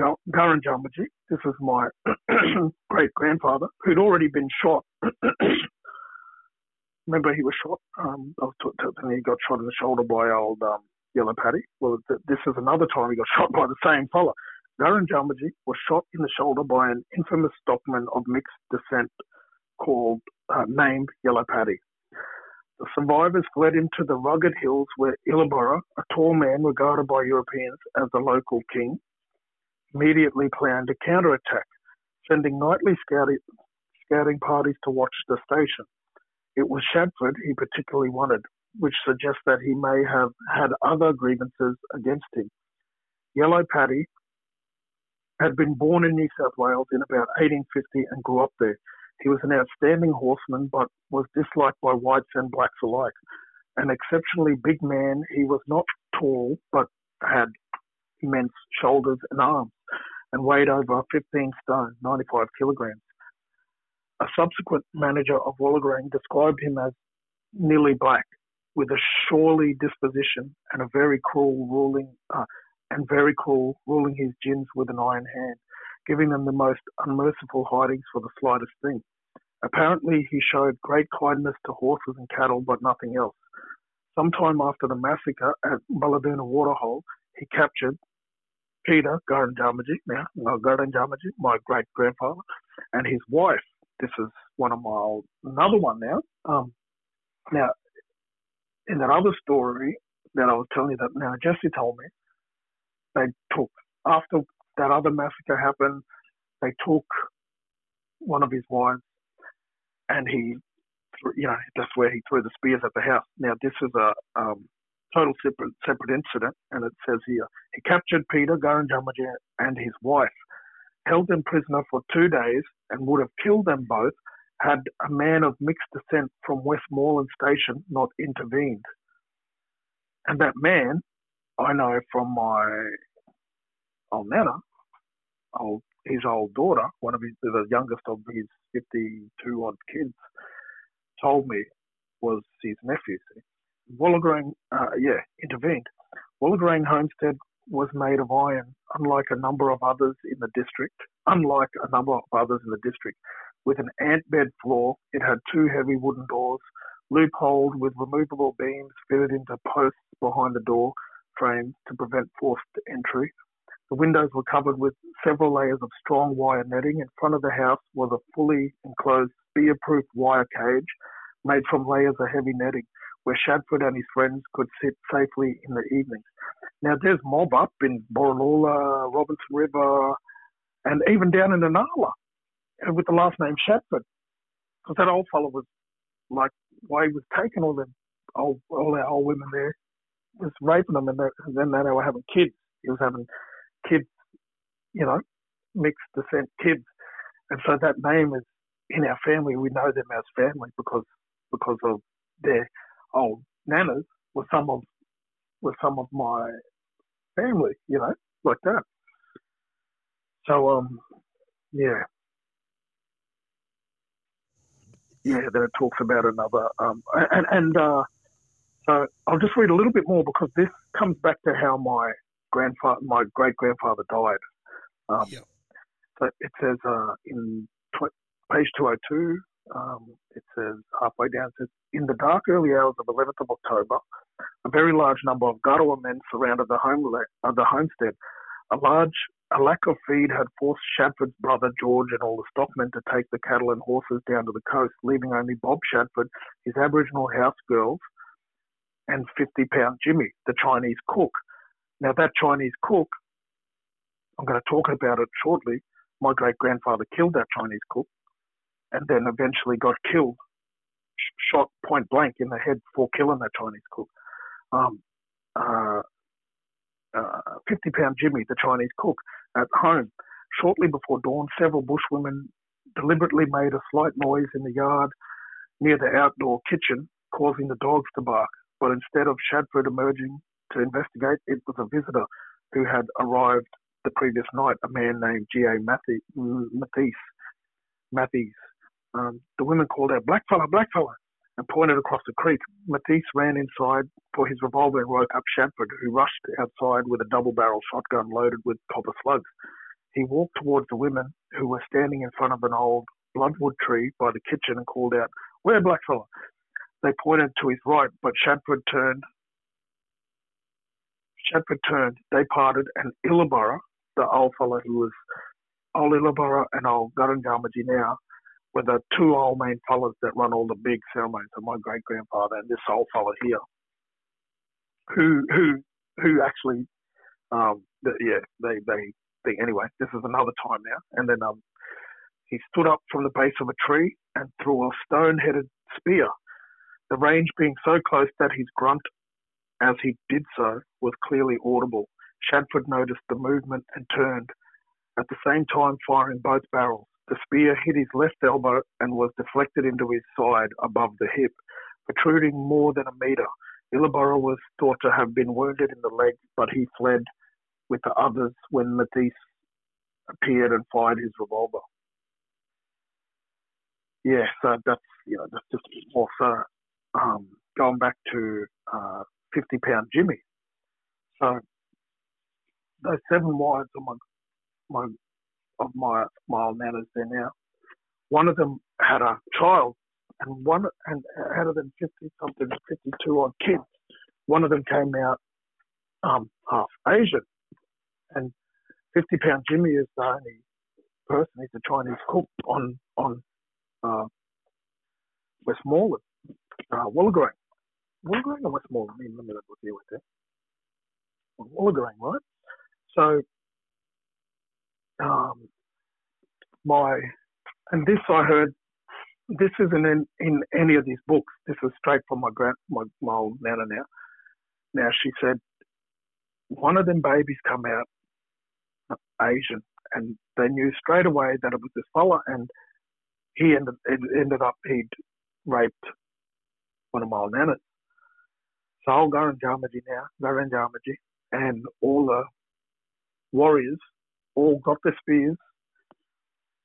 Garan this was my great grandfather, who'd already been shot. Remember, he was shot. Um, I was telling he got shot in the shoulder by old um, Yellow Paddy. Well, this is another time he got shot by the same fella. Garrinjamaji was shot in the shoulder by an infamous stockman of mixed descent called uh, named Yellow Paddy. The survivors fled into the rugged hills where Illabara, a tall man regarded by Europeans as the local king, immediately planned a counterattack, sending nightly scouting, scouting parties to watch the station. It was Shadforth he particularly wanted, which suggests that he may have had other grievances against him. Yellow Paddy had been born in New South Wales in about 1850 and grew up there. He was an outstanding horseman, but was disliked by whites and blacks alike. An exceptionally big man, he was not tall, but had immense shoulders and arms, and weighed over 15 stone, 95 kilograms. A subsequent manager of Wollogorang described him as nearly black, with a surely disposition and a very cruel ruling, uh, and very cruel, ruling his gins with an iron hand giving them the most unmerciful hidings for the slightest thing. Apparently, he showed great kindness to horses and cattle, but nothing else. Sometime after the massacre at Balladuna Waterhole, he captured Peter Garrinjamaji, now no, Garrinjamaji, my great grandfather, and his wife. This is one of my old, another one now. Um, now, in that other story that I was telling you that now Jessie told me, they took after that other massacre happened, they took one of his wives and he, you know, that's where he threw the spears at the house. Now, this is a um, total separate, separate incident, and it says here he captured Peter Garanjamaja and his wife, held them prisoner for two days, and would have killed them both had a man of mixed descent from Westmoreland Station not intervened. And that man, I know from my old nana, old his old daughter, one of his the youngest of his fifty-two odd kids, told me was his nephew. Wollogorang, uh, yeah, intervened. Wollogorang Homestead was made of iron, unlike a number of others in the district. Unlike a number of others in the district, with an ant bed floor, it had two heavy wooden doors, loopholed with removable beams fitted into posts behind the door frames to prevent forced entry. The windows were covered with several layers of strong wire netting. In front of the house was a fully enclosed spear-proof wire cage made from layers of heavy netting where Shadforth and his friends could sit safely in the evenings. Now there's mob up in Borroloola, Robinson River, and even down in Inala uh, with the last name Shadforth. Because that old fellow was like, why he was taking all them old, all our old women there, was raping them, and, and then they were having kids. He was having kids, you know, mixed descent kids. And so that name is in our family. We know them as family because because of their old nanas were some of were some of my family, you know, like that. So um, yeah, yeah. Then it talks about another um, and and uh, so I'll just read a little bit more because this comes back to how my grandfather, my great grandfather died. Um, Yep. So it says uh, in tw- page 202, um, it says halfway down, it says, in the dark early hours of 11th of October, a very large number of Garawa men surrounded the, home, uh, the homestead. A large a lack of feed had forced Shadforth's brother George and all the stockmen to take the cattle and horses down to the coast, leaving only Bob Shadforth, his Aboriginal house girls, and 50 pound Jimmy, the Chinese cook. Now, that Chinese cook, I'm going to talk about it shortly. My great grandfather killed that Chinese cook and then eventually got killed, sh- shot point blank in the head for killing that Chinese cook. Um, uh, uh, 50 pound Jimmy, the Chinese cook, at home. Shortly before dawn, several bushwomen deliberately made a slight noise in the yard near the outdoor kitchen, causing the dogs to bark. But instead of Shadforth emerging to investigate, it was a visitor who had arrived the previous night, a man named G.A. Mathies. Mathies. Um, the women called out, Black fella, black fella, and pointed across the creek. Matisse ran inside for his revolver and woke up Shadforth, who rushed outside with a double barrel shotgun loaded with copper slugs. He walked towards the women who were standing in front of an old bloodwood tree by the kitchen and called out, Where, blackfella? They pointed to his right, but Shadforth turned. Shadforth turned, they parted, and Illabara, the old fellow who was old Illabara and old Gurungamaji now, were the two old main fellas that run all the big ceremonies of my great grandfather and this old fella here, who who who actually, um, yeah, they they think anyway. This is another time now, and then um, he stood up from the base of a tree and threw a stone-headed spear. The range being so close that his grunt as he did so was clearly audible. Shadforth noticed the movement and turned, at the same time firing both barrels. The spear hit his left elbow and was deflected into his side above the hip, protruding more than a metre. Illabora was thought to have been wounded in the leg, but he fled with the others when Matisse appeared and fired his revolver. Yeah, so that's you know that's just also um, going back to uh, fifty pound Jimmy. So those seven wives of my my of my old nanas there now. One of them had a child, and one and out of them fifty something, fifty two odd kids. One of them came out um, half Asian, and fifty pound Jimmy is the only person. He's a Chinese cook on on uh, Westmoreland, uh, Wollogorang. Wollogorang or Westmoreland? I mean, remember that was here with there. Wollogorang, right? So um, my and this I heard. This isn't in, in any of these books. This is straight from my grand my, my old nana now. Now she said one of them babies come out Asian, and they knew straight away that it was this fella, and he ended ended up he'd raped one of my old nanas. So I'll go and Jarmaji now, go and Jarmaji, and all the warriors all got their spears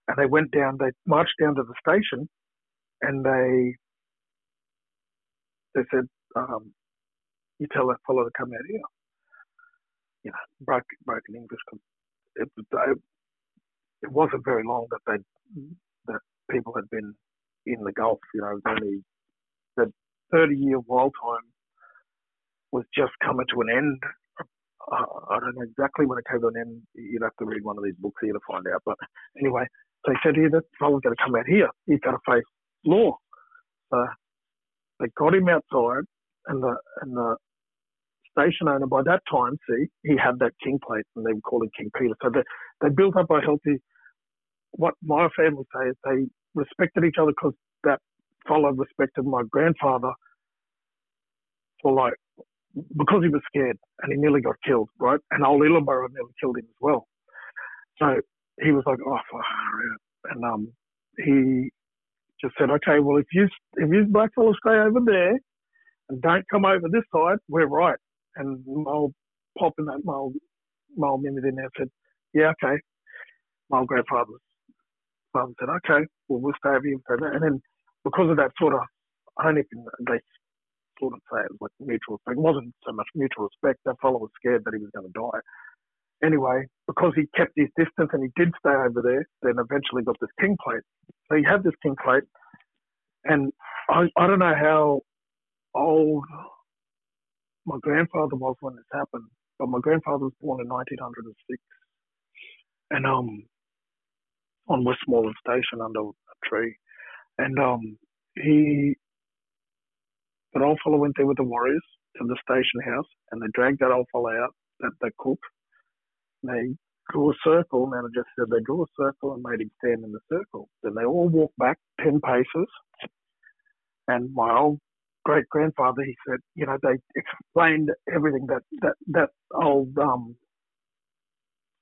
and they went down, they marched down to the station and they they said, um, you tell that fellow to come out here. You know, broke, broken English. It, it, it wasn't very long that they that people had been in the Gulf. You know, only the 30 year wild time was just coming to an end I don't know exactly when it came to an end. You'd have to read one of these books here to find out. But anyway, they said here that fella's going to come out here. He's going to face law. So they got him outside, and the and the station owner by that time, see, he had that king plate, and they were calling King Peter. So they they built up a healthy. What my family say is they respected each other because that fellow respected my grandfather for like because he was scared and he nearly got killed, right? And old Illaborough nearly killed him as well. So he was like, oh, and um, he just said, okay, well, if you if you blackfellas stay over there and don't come over this side, we're right. And my old pop in that my old, my old in there said, yeah, okay. My old grandfather father said, okay, well, we'll stay over here. And then because of that sort of, I don't they wouldn't say it was like mutual. It wasn't so much mutual respect. That fellow was scared that he was going to die. Anyway, because he kept his distance and he did stay over there, then eventually got this king plate. So he had this king plate, and I, I don't know how old my grandfather was when this happened, but my grandfather was born in 1906, and um, on Westmoreland Station under a tree, and um, he, that old fellow went there with the warriors to the station house, and they dragged that old fellow out, that that cook. They drew a circle, and I just said they drew a circle and made him stand in the circle. Then they all walked back ten paces, and my old great grandfather, he said, you know, they explained everything that that that old um,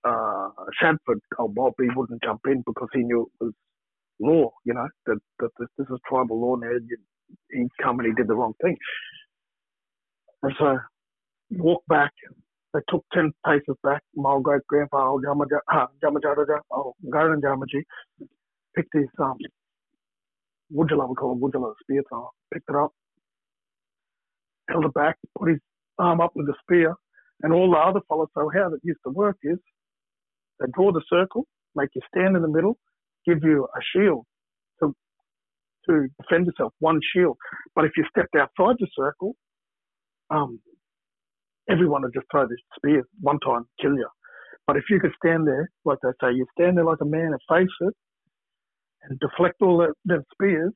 uh, Shadforth, old Bob, he wouldn't jump in because he knew it was law, you know, that, that this, this is tribal law now. He come and he did the wrong thing. And so walked back. They took 10 paces back. My great grandfather, old Jamaja, uh, Jamaja, oh, Garrinjamaji, picked his um, Wujala, we call it Wujala, spear thrower, picked it up, held it back, put his arm up with the spear, and all the other fellows. So how it used to work is they draw the circle, make you stand in the middle, give you a shield to defend yourself, one shield. But if you stepped outside the circle, um, everyone would just throw this spear one time, kill you. But if you could stand there, like they say, you stand there like a man and face it, and deflect all the, the spears.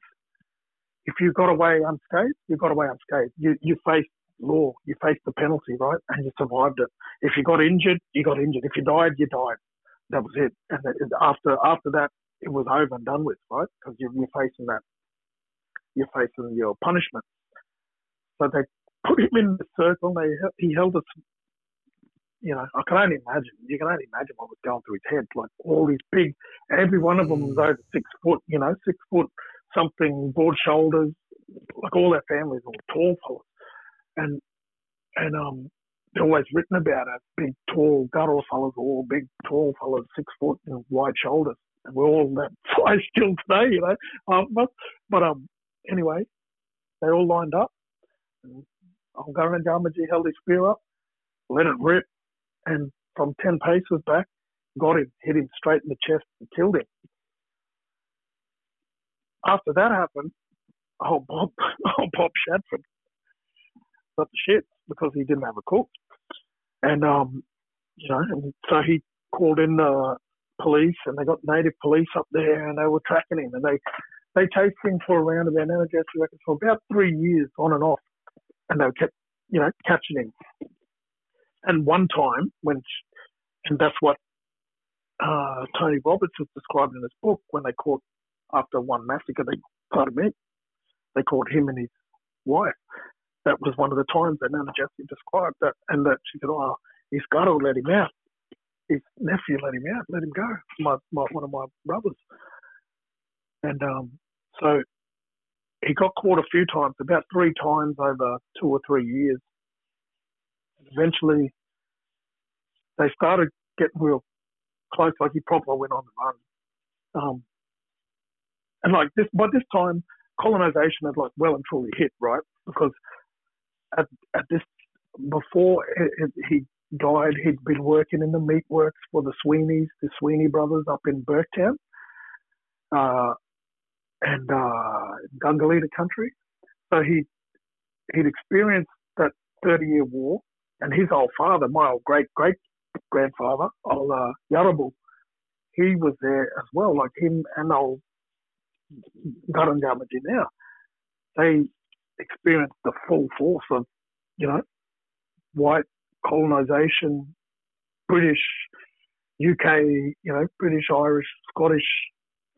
If you got away unscathed, you got away unscathed. You you faced law, you faced the penalty, right, and you survived it. If you got injured, you got injured. If you died, you died. That was it. And after after that, it was over and done with, right? Because you're, you're facing that, you're facing your punishment. So they put him in the circle. They he held us. You know, I can only imagine. You can only imagine what was going through his head. Like all these big, every one of them was over six foot. You know, six foot something, broad shoulders. Like all their families were tall fellas, and and um, they're always written about as big, tall, guttural fellas, all big, tall fellas, six foot and wide shoulders and we're all that fly still today, you know. Um, but, but um, anyway, they all lined up. And Algaran Damaji held his spear up, let it rip, and from 10 paces back, got him, hit him straight in the chest and killed him. After that happened, oh Bob, oh Bob Shadforth got the shit because he didn't have a cook. And, um, you know, and so he called in the police and they got native police up there and they were tracking him and they they chased him for around about now Jessie reckons for about three years on and off and they kept you know catching him. And one time when and that's what uh, Tony Roberts was described in his book when they caught after one massacre they pardon me they caught him and his wife. That was one of the times that Nana Jessie described that and that she said, Oh, he's got to let him out his nephew let him out, let him go. My, my one of my brothers, and um, so he got caught a few times, about three times over two or three years. And eventually, they started getting real close. Like he probably went on the run, um, and like this by this time, colonization had like well and truly hit right because at at this before he died. He'd been working in the meat works for the Sweeneys, the Sweeney brothers up in Burketown, uh, and uh, Gangalidda country. So he he'd experienced that Thirty Year War, and his old father, my old great great grandfather, old uh, he was there as well. Like him and old Garrinjamaji now, they experienced the full force of you know white colonisation, British, UK, you know, British, Irish, Scottish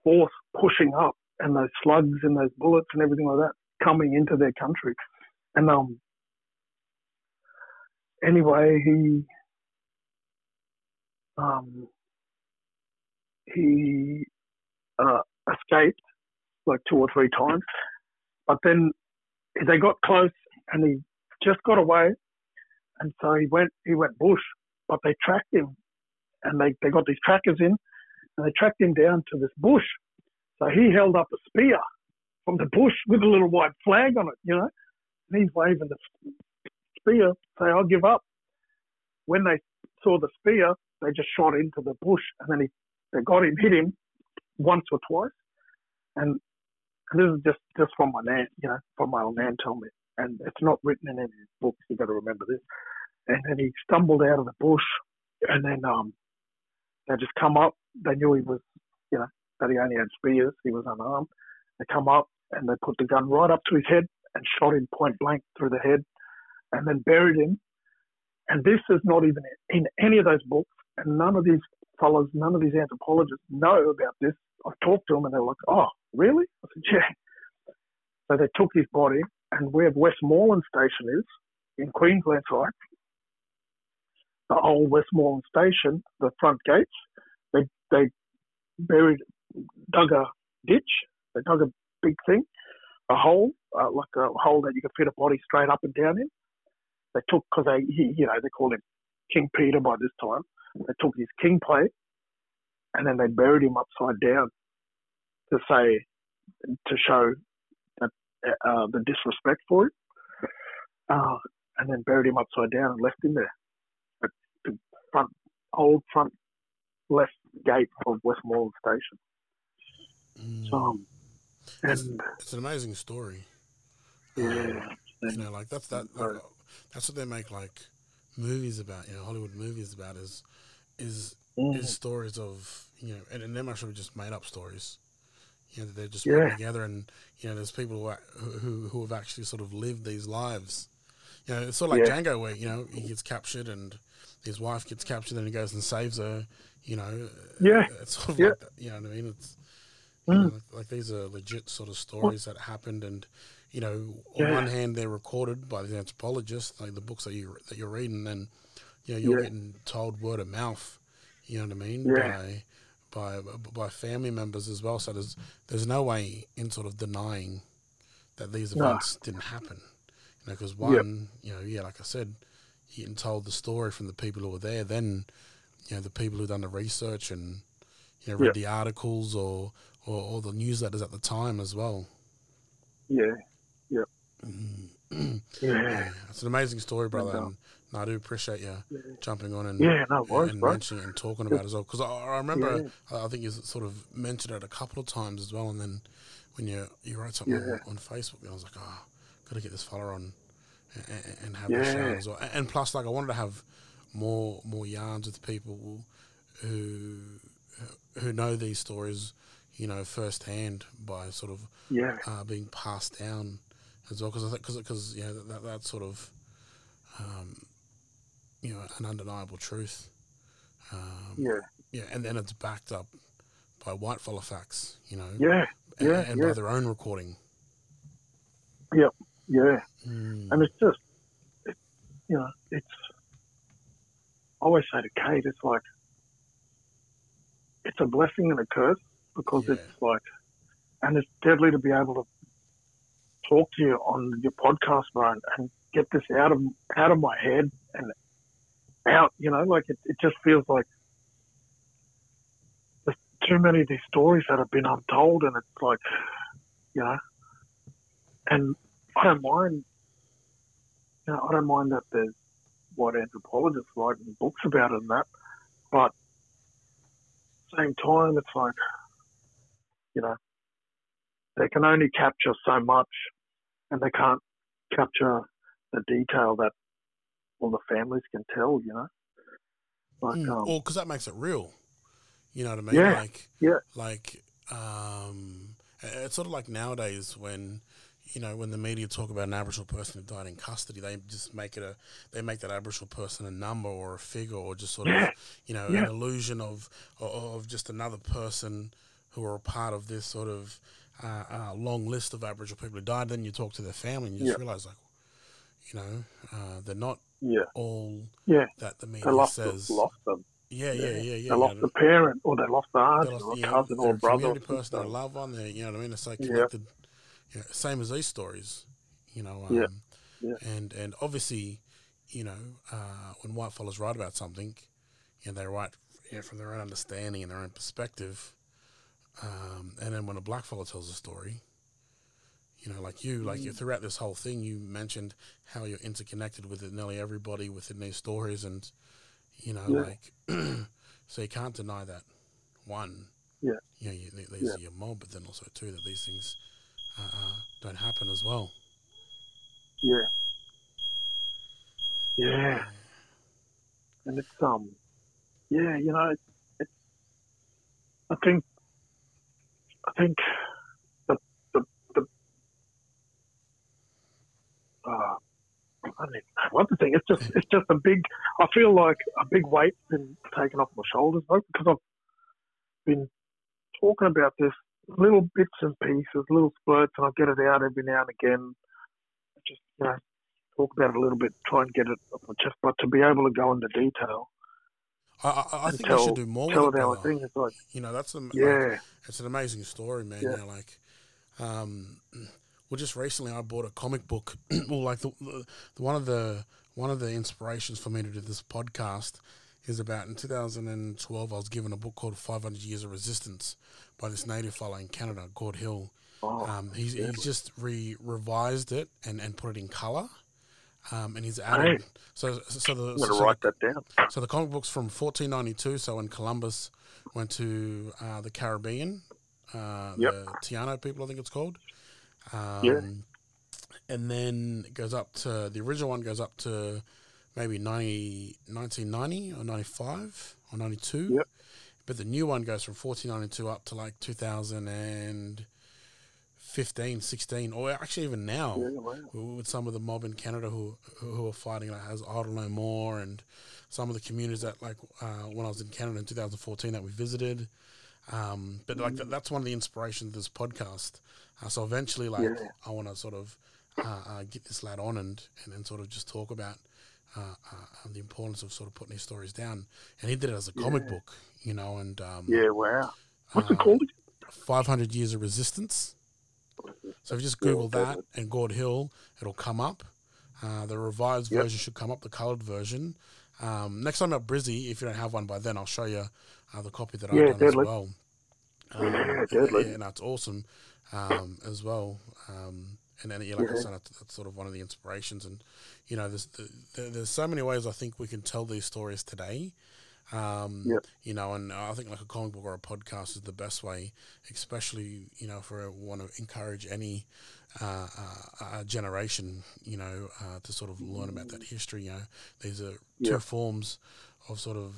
force pushing up and those slugs and those bullets and everything like that coming into their country. And um, anyway, he um, he uh, escaped like two or three times, but then they got close and he just got away and so he went he went bush, but they tracked him, and they, they got these trackers in, and they tracked him down to this bush. So he held up a spear from the bush with a little white flag on it, you know. And he's waving the spear, say, "I'll give up." When they saw the spear, they just shot into the bush, and then he, they got him, hit him once or twice, and, and this is just just from my nan, you know, from my old nan told me, and it's not written in any books. you've got to remember this. And then he stumbled out of the bush, and then um, they just come up. They knew he was, that he only had spears. He was unarmed. They come up and they put the gun right up to his head and shot him point blank through the head, and then buried him. And this is not even in any of those books, and none of these fellows, none of these anthropologists know about this. I've talked to them, and they're like, "Oh, really?" I said, "Yeah." So they took his body, and where Westmoreland Station is in Queensland side, the old Westmoreland Station, the front gates, they they buried, dug a ditch, they dug a big thing, a hole, uh, like a hole that you could fit a body straight up and down in. They took because they, he, you know, they called him King Peter by this time. They took his king plate, and then they buried him upside down to say, to show that uh, the disrespect for him, uh, and then buried him upside down and left him there at the front, old front left gate of Westmoreland Station. Mm. So, um, it's, and it's an amazing story. yeah, Um, you know, like that's that. Like, that's what they make like movies about. You know, Hollywood movies about is is mm, is stories of you know, and, and them actually just made up stories. You know, they're just Yeah. put together, and you know, there's people who, are, who who have actually sort of lived these lives. You know, it's sort of like Yeah. Django, where you know he gets captured and his wife gets captured, and he goes and saves her. You know, Yeah. it's sort of Yeah. like that. You know what I mean? It's you Mm. know, like, these are legit sort of stories that happened, and you know, on Yeah. one hand they're recorded by the anthropologists, like the books that you that you're reading, and you know you're Yeah. getting told word of mouth. You know what I mean? Yeah. By by by family members as well. So there's there's no way in sort of denying that these events didn't happen. You know, because one, you know, yeah, like I said, you're getting told the story from the people who were there. Then, you know, the people who done the research and you know read the articles or, or or the newsletters at the time as well. yeah, Mm. yeah, yeah, it's an amazing story, brother. And no, I do appreciate you yeah, jumping on and yeah. No worries, and mentioning and talking about it as well. Because I, I remember, Yeah. I think you sort of mentioned it a couple of times as well. And then when you you wrote something Yeah. on, on Facebook, I was like, oh, got to get this fella on and, and have Yeah. the show as well. And- And plus, like, I wanted to have more more yarns with people who who know these stories, you know, firsthand by sort of Yeah, uh, being passed down as well. Because I think because because yeah, that, that that's sort of um, you know an undeniable truth. Um, yeah, yeah, and then it's backed up by white fella facts, you know, yeah, and, yeah, and yeah. by their own recording. Yep. yeah. Mm. And it's just, it, you know, it's. I always say to Kate, it's like, it's a blessing and a curse because Yeah. it's like, and it's deadly to be able to talk to you on your podcast, bro, and, get this out of out of my head and out. You know, like it, it just feels like there's too many of these stories that have been untold, and it's like, you know, and I don't mind. You know, I don't mind that there's white anthropologists writing books about it and that, but same time, it's like, you know, they can only capture so much, and they can't capture the detail that all the families can tell. You know, like Mm. um, Well, because that makes it real. You know what I mean? Yeah, Like, yeah. Like, um, it's sort of like nowadays when, you know, when the media talk about an Aboriginal person who died in custody, they just make it a, they make that Aboriginal person a number or a figure or just sort Yeah, of, you know, yeah. an illusion of, of, of just another person who are a part of this sort of uh, uh, long list of Aboriginal people who died. Then you talk to their family and you just Yeah. realize, like, you know, uh, they're not yeah, all yeah. that the They media lost, says. lost them. Yeah, yeah, yeah, yeah. They lost you the parent, or they lost the aunt, lost, or a cousin, or a brother, or community person, sister. they're a loved one. They're, you know what I mean? It's like Yeah. connected. You know, same as these stories. You know, um, Yeah. Yeah. and and obviously, you know, uh, when white fellas write about something, you know, they write you know, from their own understanding and their own perspective. Um, and then when a black fella tells a story, you know, like you, like you Mm. throughout this whole thing, you mentioned how you're interconnected with nearly everybody within these stories, and you know, Yeah. like, so you can't deny that. One, Yeah. you know, you, th- these Yeah. are your mob, but then also two that these things uh, uh, don't happen as well. Yeah. Yeah. And it's um, yeah, you know, it's. I think. I think the the the. Uh, I don't even know what to think. It's just it's just a big. I feel like a big weight's been taken off my shoulders, though, because I've been talking about this little bits and pieces, little splurts, and I get it out every now and again. Just you know, talk about it a little bit, try and get it off my chest, but to be able to go into detail I, I, I think tell, we should do more tell with it it, how I brother. think. It's like, You know, that's a, like, yeah, it's an amazing story, man. Yeah. You know, like, um, well, just recently I bought a comic book. well, like the, the, the one of the one of the inspirations for me to do this podcast is about in 2012 I was given a book called 500 Years of Resistance by this native fellow in Canada, Gord Hill. oh, Um, he's, yeah. he's just re revised it and, and put it in color. Um, and he's added so so the I'm so to the write that down. so the comic book's from 1492. So when Columbus went to uh, the Caribbean, uh, Yep. the Taino people, I think it's called. Um, Yeah. And then it goes up to the original one goes up to maybe 90, 1990 or 95 or 92. Yep. But the new one goes from 1492 up to like 2015, 16, or actually even now Yeah, wow. with some of the mob in Canada who who are fighting like as Idle No More and some of the communities that like uh, when I was in Canada in 2014 that we visited. Um, but like that, that's one of the inspirations of this podcast. Uh, so eventually, like Yeah. I want to sort of uh, uh, get this lad on and and then sort of just talk about. Uh, uh, the importance of sort of putting these stories down, and he did it as a comic Yeah. book, you know, and um, Yeah, wow. What's it uh, called? 500 Years of Resistance. So if you just Yeah, Google that and Gord Hill, it'll come up. Uh, the revised Yep. version should come up, the coloured version. Um, next time at Brizzy, if you don't have one by then, I'll show you uh, the copy that Yeah, I've done deadly. as well. Um, Yeah, deadly. And that's awesome um, as well. Um, and then, yeah, like I said, that's, sort of one of the inspirations. And, you know, there's, there, there's so many ways I think we can tell these stories today. Um, Yep. You know, and I think like a comic book or a podcast is the best way, especially, you know, for want to encourage any uh, uh, uh, generation, you know, uh, to sort of learn about that history. You know, these are two Yeah. forms of sort of,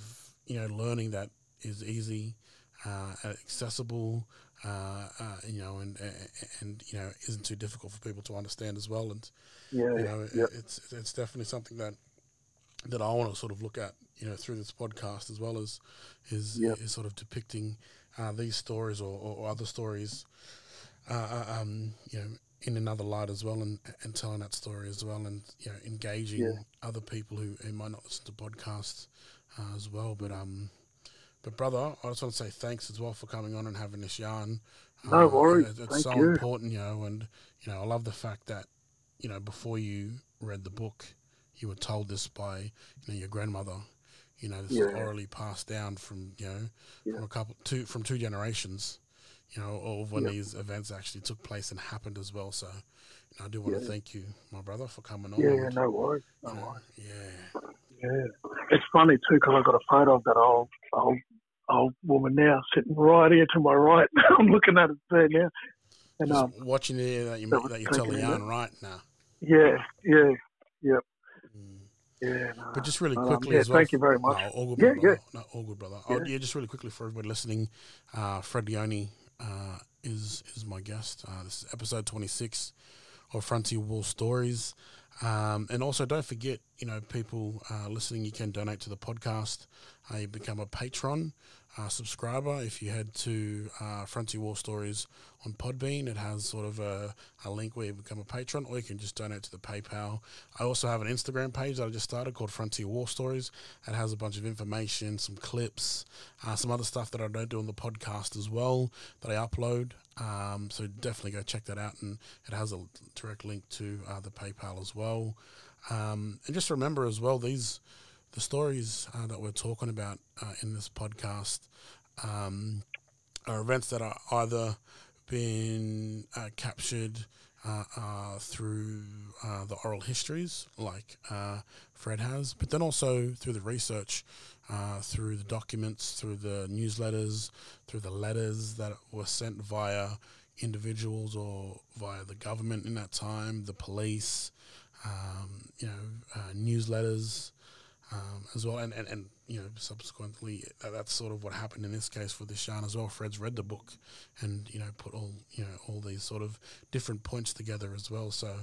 you know, learning that is easy, uh, accessible, uh, uh, you know, and, and, and, you know, isn't too difficult for people to understand as well. And, Yeah, you know, yep. it's it's definitely something that that I want to sort of look at, you know, through this podcast as well as is Yep. is sort of depicting uh, these stories or, or, other stories, uh, uh, um, you know, in another light as well, and and telling that story as well, and you know, engaging Yeah. other people who, who might not listen to podcasts uh, as well. But um, but brother, I just want to say thanks as well for coming on and having this yarn. No worries. It's Thank so you. important, you know, and you know, I love the fact that you know before you read the book, you were told this by you know your grandmother. You know, this is Yeah. orally passed down from you know Yeah. from a couple two from two generations. You know, of when Yep. these events actually took place and happened as well. So, you know, I do want to thank you, my brother, for coming on. Yeah, no worries. No worries. yeah. Yeah. It's funny too because I've got a photo of that old old old woman now sitting right here to my right. I'm looking at it there now. And Just um, watching it that you that that you tell taken in yarn right now. yeah, yeah, Mm. Yeah. No. But just really Um, quickly yeah, as well. thank you very much. No, all good, Yeah, brother. No, all good, brother. Oh, Yeah. yeah, just really quickly for everybody listening, uh, Fred Leone uh, is is my guest. Uh, this is episode twenty six of Frontier War Stories. Um, and also, don't forget, you know, people uh, listening, you can donate to the podcast. Uh, you become a patron uh, subscriber. If you head to uh, Frontier War Stories on Podbean, it has sort of a, a link where you become a patron, or you can just donate to the PayPal. I also have an Instagram page that I just started called Frontier War Stories. It has a bunch of information, some clips, uh, some other stuff that I don't do on the podcast as well that I upload. Um, so definitely go check that out, and it has a direct link to uh, the PayPal as well. Um, and just remember as well these the stories uh, that we're talking about uh, in this podcast um, are events that are either been uh, captured uh, uh, through uh, the oral histories, like Fred has, but then also through the research, through the documents, through the newsletters, through the letters that were sent via individuals or via the government in that time, the police, um, you know, newsletters um, as well, and, and, and you know subsequently that, that's sort of what happened in this case for this Shan as well. Fred's read the book and you know put all you know all these sort of different points together as well. So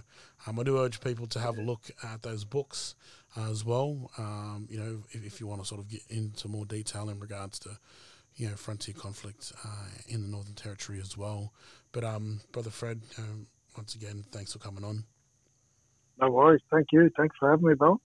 um, I do urge people to have a look at those books uh, as well. Um, you know if, if you want to sort of get into more detail in regards to you know frontier conflict uh, in the Northern Territory as well. But um, brother Fred, um, once again, thanks for coming on. No worries. Thank you. Thanks for having me, Bill.